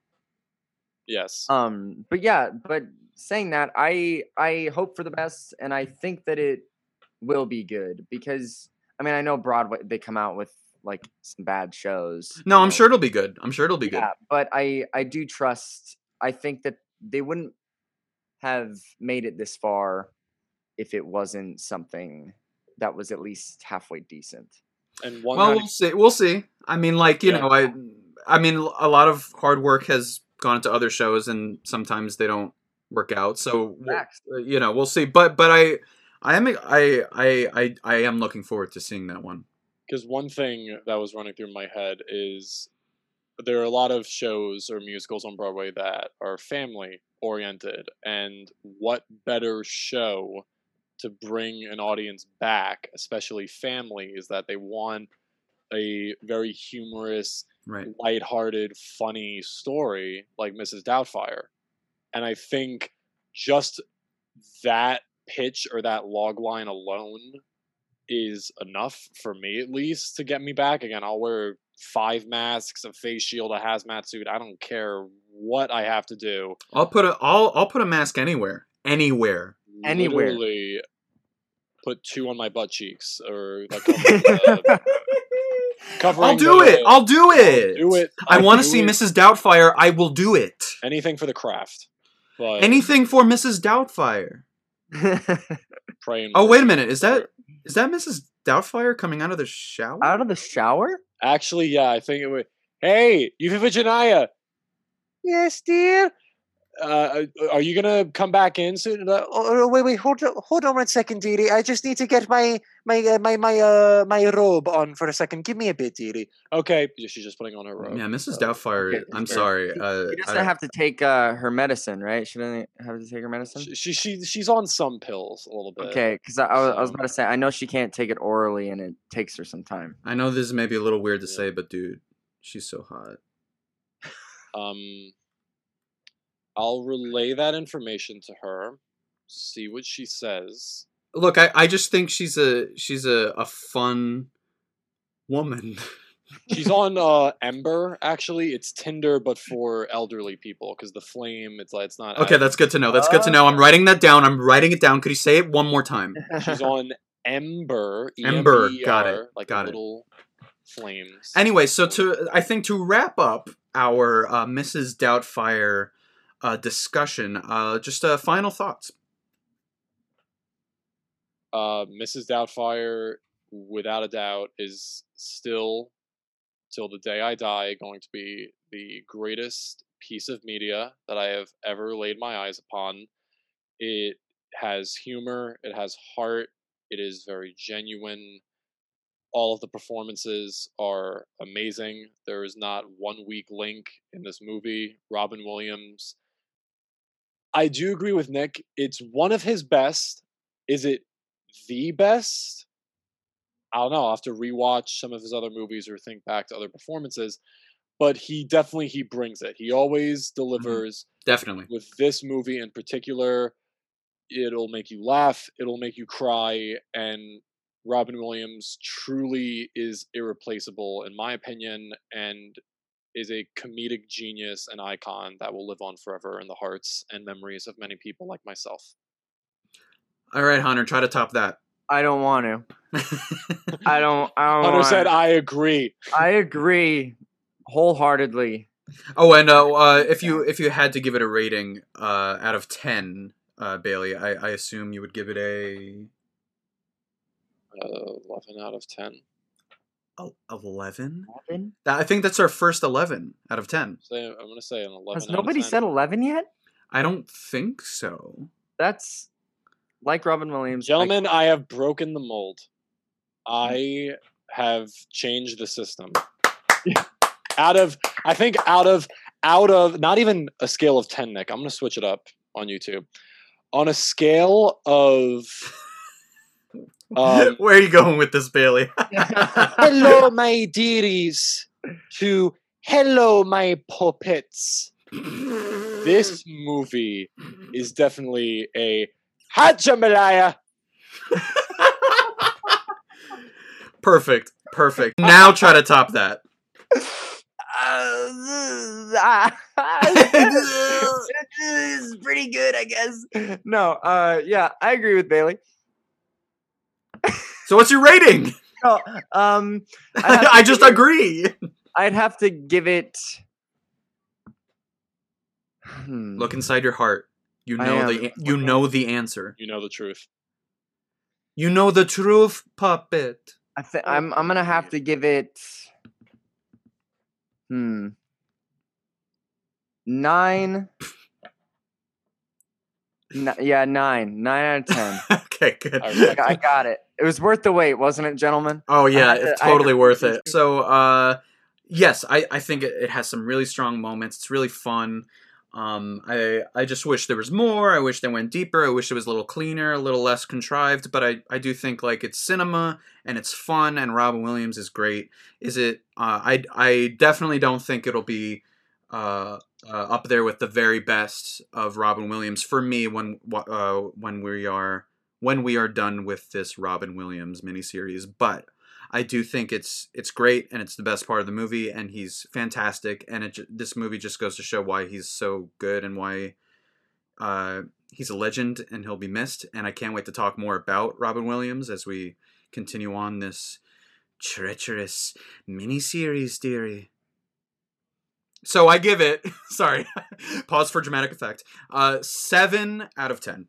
Speaker 6: Yes.
Speaker 7: Um, but yeah, but saying that, I I hope for the best, and I think that it will be good because I mean I know Broadway they come out with like some bad shows.
Speaker 1: No, I'm
Speaker 7: know,
Speaker 1: sure it'll be good. I'm sure it'll be good.
Speaker 7: Yeah, but I I do trust. I think that they wouldn't have made it this far if it wasn't something that was at least halfway decent.
Speaker 6: and one
Speaker 1: Well, we'll see. We'll see. I mean, like you
Speaker 6: Yeah.
Speaker 1: know, I, I mean, a lot of hard work has gone into other shows, and sometimes they don't work out. So we'll- uh, you know, we'll see. But but I, I am I I I I am looking forward to seeing that one.
Speaker 6: because one thing that was running through my head is there are a lot of shows or musicals on Broadway that are family oriented, and what better show to bring an audience back, especially families, that they want a very humorous,
Speaker 1: Right.
Speaker 6: lighthearted, funny story like Mrs. Doubtfire. And I think just that pitch or that log line alone is enough for me at least to get me back. Again, I'll wear five masks, a face shield, a hazmat suit. I don't care what I have to do.
Speaker 1: I'll put a I'll I'll put a mask anywhere. Anywhere.
Speaker 7: Anywhere.
Speaker 6: Literally put two on my butt cheeks or like uh, covering the-
Speaker 1: I'll do
Speaker 6: the-
Speaker 1: it. I'll do it.
Speaker 6: do it.
Speaker 1: I
Speaker 6: I'll
Speaker 1: want to see
Speaker 6: it.
Speaker 1: Mrs. Doubtfire. I will do it.
Speaker 6: anything for the craft. But
Speaker 1: Anything for Mrs. Doubtfire.
Speaker 6: praying.
Speaker 1: Oh wait a minute. Is that is that Mrs. Doubtfire coming out of the shower?
Speaker 7: Out of the shower?
Speaker 6: Actually, yeah, I think it would. Hey, you Euphegenia,
Speaker 2: Yes, dear.
Speaker 6: Uh, are you gonna come back in soon? Uh,
Speaker 2: Oh, oh, wait, wait, hold on, hold on one second, dearie. I just need to get my my uh, my my uh my robe on for a second. Give me a bit, dearie.
Speaker 6: Okay, she's just putting on her robe.
Speaker 1: Yeah, Mrs. Doubtfire.
Speaker 7: okay,
Speaker 1: I'm sorry.
Speaker 7: She-
Speaker 1: Uh,
Speaker 7: She doesn't have to take uh, her medicine, right? She doesn't have to take her medicine.
Speaker 6: She, she she she's on some pills a little bit.
Speaker 7: Okay, because I, I, was, I, was about to say I know she can't take it orally, and it takes her some time.
Speaker 1: I know this is maybe a little weird to
Speaker 6: Yeah.
Speaker 1: say, but dude, she's so hot.
Speaker 6: Um, I'll relay that information to her, see what she says.
Speaker 1: Look, I, I just think she's a she's a, a fun woman.
Speaker 6: She's on uh Ember actually. It's Tinder but for elderly people because the flame it's like it's not
Speaker 1: Okay,
Speaker 6: I-
Speaker 1: that's good to know. That's good to know. I'm writing that down. I'm writing it down. Could you say it one more time?
Speaker 6: she's on Ember.
Speaker 1: Ember, got it,
Speaker 6: Like
Speaker 1: got
Speaker 6: the
Speaker 1: it.
Speaker 6: little flames.
Speaker 1: Anyway, so to I think to wrap up our uh, Mrs. Doubtfire uh, discussion, uh, just uh, final thoughts.
Speaker 6: uh, Mrs. Doubtfire, without a doubt, is still, till the day I die, going to be the greatest piece of media that I have ever laid my eyes upon. It has humor, it has heart, it is very genuine. All of the performances are amazing. There is not one weak link in this movie. Robin Williams. I do agree with Nick. It's one of his best. Is it the best. I don't know. I'll have to rewatch some of his other movies or think back to other performances. But he definitely he brings it. He always mm-hmm, delivers.
Speaker 1: Definitely.
Speaker 6: With this movie in particular, it'll make you laugh, it'll make you cry, and Robin Williams truly is irreplaceable in my opinion and is a comedic genius and icon that will live on forever in the hearts and memories of many people like myself.
Speaker 1: All right, Hunter, try to top that.
Speaker 7: I don't want to. I don't. I don't
Speaker 6: Hunter said, to. "I agree."
Speaker 7: I agree wholeheartedly.
Speaker 1: Oh, and uh, uh, if you if you had to give it a rating uh, out of ten, uh, Bailey, I, I assume you would give it a
Speaker 6: uh, eleven out of ten.
Speaker 1: 11?
Speaker 7: 11?
Speaker 1: I think that's our first 11 out of 10.
Speaker 6: So I'm going to say an 11.
Speaker 7: Has nobody said 11 yet?
Speaker 1: I don't think so.
Speaker 7: That's like Robin Williams.
Speaker 6: Gentlemen, I, I have broken the mold. Hmm. I have changed the system. out of, I think out of, out of, not even a scale of 10, Nick. I'm going to switch it up on YouTube. On a scale of um,
Speaker 1: Where are you going with this, Bailey?
Speaker 2: hello, my dearies, to hello, my puppets.
Speaker 6: this movie is definitely a Hachamalaya.
Speaker 1: Perfect. Perfect. Now try to top that.
Speaker 7: it's pretty good, I guess. No, uh, yeah, I agree with Bailey.
Speaker 1: So what's your rating?
Speaker 7: No, um, I'd have to
Speaker 1: I just
Speaker 7: give it-
Speaker 1: agree.
Speaker 7: I'd have to give it. Hmm.
Speaker 1: Look inside your heart. You know
Speaker 7: am
Speaker 1: the you know the answer.
Speaker 6: You know the truth.
Speaker 1: You know the truth, puppet.
Speaker 7: I th- I'm I'm gonna have to give it. Hmm. Nine. N- yeah, nine. Nine out of ten.
Speaker 1: okay, good.
Speaker 6: I
Speaker 7: I got-
Speaker 6: it.
Speaker 7: it. Was worth the wait, wasn't it, gentlemen?
Speaker 1: Oh yeah,
Speaker 7: to-
Speaker 1: it's
Speaker 7: I to
Speaker 1: totally worth it. So uh yes, I, I think it, it has some really strong moments. It's really fun. Um I I just wish there was more. I wish they went deeper. I wish it was a little cleaner, a little less contrived, but I, I do think like it's cinema and it's fun and Robin Williams is great. Is it uh I I definitely don't think it'll be uh, uh up there with the very best of Robin Williams for me when uh when we are when we are done with this Robin Williams miniseries, but I do think it's it's great and it's the best part of the movie and he's fantastic and it this movie just goes to show why he's so good and why uh, he's a legend and he'll be missed and I can't wait to talk more about Robin Williams as we continue on this treacherous miniseries theory. So I give it sorry pause for dramatic effect uh, seven out of ten.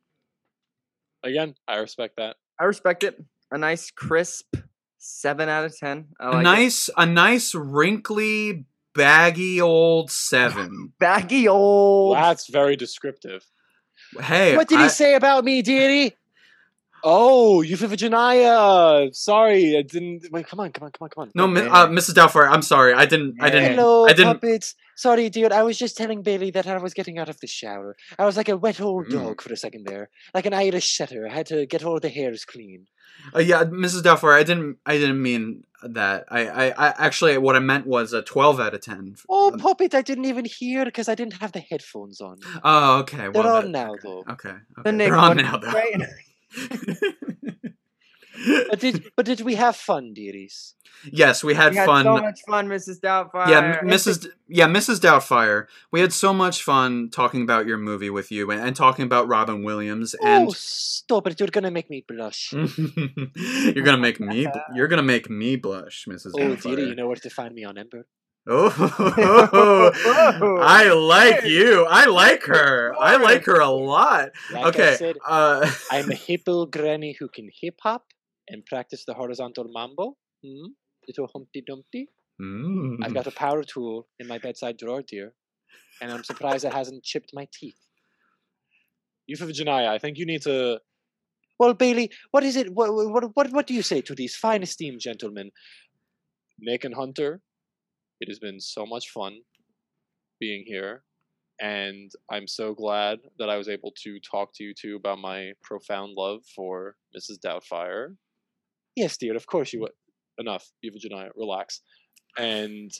Speaker 6: Again, I respect that.
Speaker 7: I respect it. A nice crisp seven out of ten. I
Speaker 1: a
Speaker 7: like it.
Speaker 1: nice a nice wrinkly baggy old seven.
Speaker 7: baggy old.
Speaker 6: That's very descriptive.
Speaker 1: hey,
Speaker 2: What did
Speaker 1: I-
Speaker 2: he say about me, dearie?
Speaker 6: Oh, Euphegenia. Sorry, I didn't. Wait, come on, come on, come on, come on.
Speaker 1: No, mi- uh, Mrs. Doubtfire. I'm sorry. I didn't. I didn't.
Speaker 2: Hello,
Speaker 1: I didn't.
Speaker 2: puppets. Sorry, dude. I was just telling Bailey that I was getting out of the shower. I was like a wet old
Speaker 1: Mm.
Speaker 2: dog for a second there, like an Irish setter. I had to get all the hairs clean.
Speaker 1: Uh, yeah, Mrs. Doubtfire. I didn't. I didn't mean that. I, I. I actually, what I meant was a 12 out of 10.
Speaker 2: Oh,
Speaker 1: Um,
Speaker 2: puppet! I didn't even hear because I didn't have the headphones on.
Speaker 1: Oh, okay.
Speaker 2: They're
Speaker 1: Well,
Speaker 2: on
Speaker 1: that-
Speaker 2: now, though.
Speaker 1: Okay. okay.
Speaker 7: The
Speaker 1: They're on
Speaker 7: one,
Speaker 1: now, though.
Speaker 7: Right?
Speaker 6: But did but did we have fun, dearies?
Speaker 1: yes, we had
Speaker 7: We had
Speaker 1: fun.
Speaker 7: so much fun, Mrs. Doubtfire.
Speaker 1: yeah, Mrs. D- yeah, Mrs. Doubtfire. We had so much fun talking about your movie with you and, and talking about Robin Williams oh, and
Speaker 6: oh, stop it! You're gonna make me blush.
Speaker 1: you're gonna make me bl- you're gonna make me blush, Mrs.
Speaker 6: Oh,
Speaker 1: Doubtfire.
Speaker 6: dearie, you know where to find me on Ember.
Speaker 1: Oh, I like you. I like her. I like her a lot.
Speaker 6: Like I
Speaker 1: Okay.
Speaker 6: said,
Speaker 1: Uh,
Speaker 6: I'm a hippo granny who can hip hop and practice the horizontal mambo. Hmm? Little Humpty Dumpty.
Speaker 1: mm.
Speaker 6: I've got a power tool in my bedside drawer, dear, and I'm surprised it hasn't chipped my teeth.
Speaker 9: Euphegenia, I think you need to.
Speaker 6: Well, Bailey, what is it? What, what, what, what do you say to these fine esteemed gentlemen?
Speaker 9: Nick and Hunter, it has been so much fun being here. And I'm so glad that I was able to talk to you two about my profound love for Mrs. Doubtfire.
Speaker 6: Yes, dear, of course you would.
Speaker 9: Enough, Euphegenia, relax. And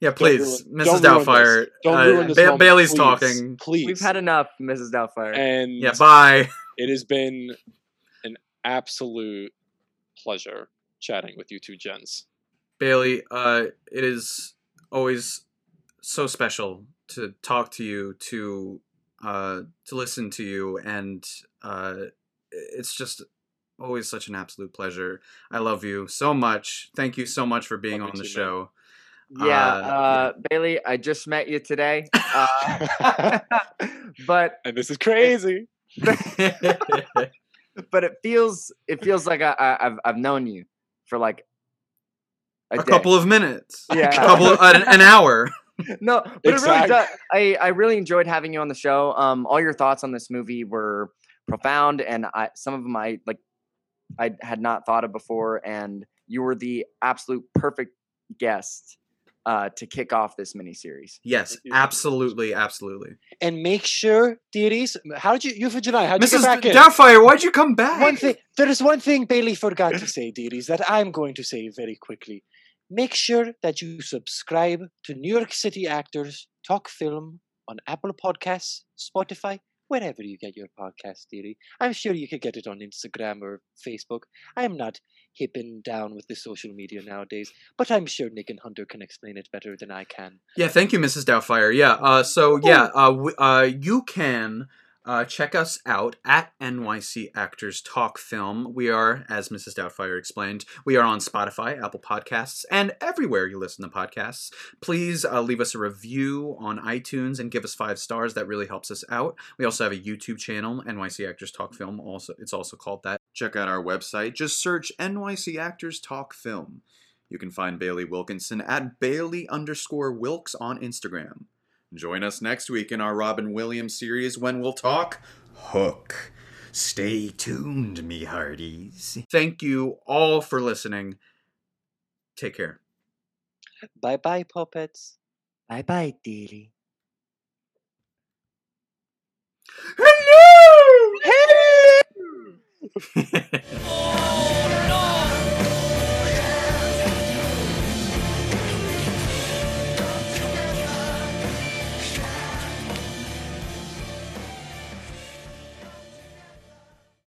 Speaker 1: yeah, please,
Speaker 9: ruin-
Speaker 1: Mrs.
Speaker 9: don't ruin this.
Speaker 1: Doubtfire.
Speaker 9: Don't
Speaker 1: uh,
Speaker 9: ruin this
Speaker 1: Ba- Bailey's
Speaker 9: please.
Speaker 1: talking.
Speaker 9: Please.
Speaker 7: We've had enough, Mrs. Doubtfire.
Speaker 9: and
Speaker 1: Yeah, bye.
Speaker 9: it has been an absolute pleasure chatting with you two gents.
Speaker 1: Bailey, uh, it is always so special to talk to you, to uh, to listen to you, and uh, it's just always such an absolute pleasure. I love you so much. Thank you so much for being
Speaker 9: Love
Speaker 1: on the
Speaker 9: too, man.
Speaker 1: show.
Speaker 7: yeah,
Speaker 1: uh,
Speaker 7: uh, Bailey, I just met you today. Uh, but
Speaker 9: And this is crazy.
Speaker 7: but it feels it feels like I, I, I've I've known you for like a,
Speaker 1: a couple of minutes,
Speaker 7: Yeah.
Speaker 1: a couple, of, an, an hour.
Speaker 7: no, but it
Speaker 9: Exactly.
Speaker 7: really does. I I really enjoyed having you on the show. Um, all your thoughts on this movie were profound, and I some of them I like I had not thought of before, and you were the absolute perfect guest uh, to kick off this miniseries.
Speaker 1: Yes,
Speaker 9: Thank you so much.
Speaker 1: absolutely, absolutely.
Speaker 6: And make sure, dearies, how did you, Euphegenia, how did you
Speaker 1: Mrs.
Speaker 6: get back in?
Speaker 1: Doubtfire, why'd you come back?
Speaker 6: One thing, there is one thing Bailey forgot to say, dearies, that I'm going to say very quickly. Make sure that you subscribe to New York City Actors Talk Film on Apple Podcasts, Spotify, wherever you get your podcast, dearie. I'm sure you could get it on Instagram or Facebook. I'm not hip and down with the social media nowadays, but I'm sure Nick and Hunter can explain it better than I can.
Speaker 1: Yeah, thank you, Mrs. Doubtfire. Yeah, uh, so yeah, uh, w- uh, you can uh, check us out at NYC Actors Talk Film. We are, as Mrs. Doubtfire explained, we are on Spotify, Apple Podcasts, and everywhere you listen to podcasts. Please uh, leave us a review on iTunes and give us five stars. That really helps us out. We also have a YouTube channel, NYC Actors Talk Film. Also, it's also called that. Check out our website. Just search NYC Actors Talk Film. You can find Bailey Wilkinson at Bailey underscore Wilkes on Instagram. Join us next week in our Robin Williams series when we'll talk Hook. Stay tuned, me hearties. Thank you all for listening. Take care.
Speaker 6: Bye bye, puppets.
Speaker 7: Bye bye, dearie.
Speaker 1: Hello! Hello!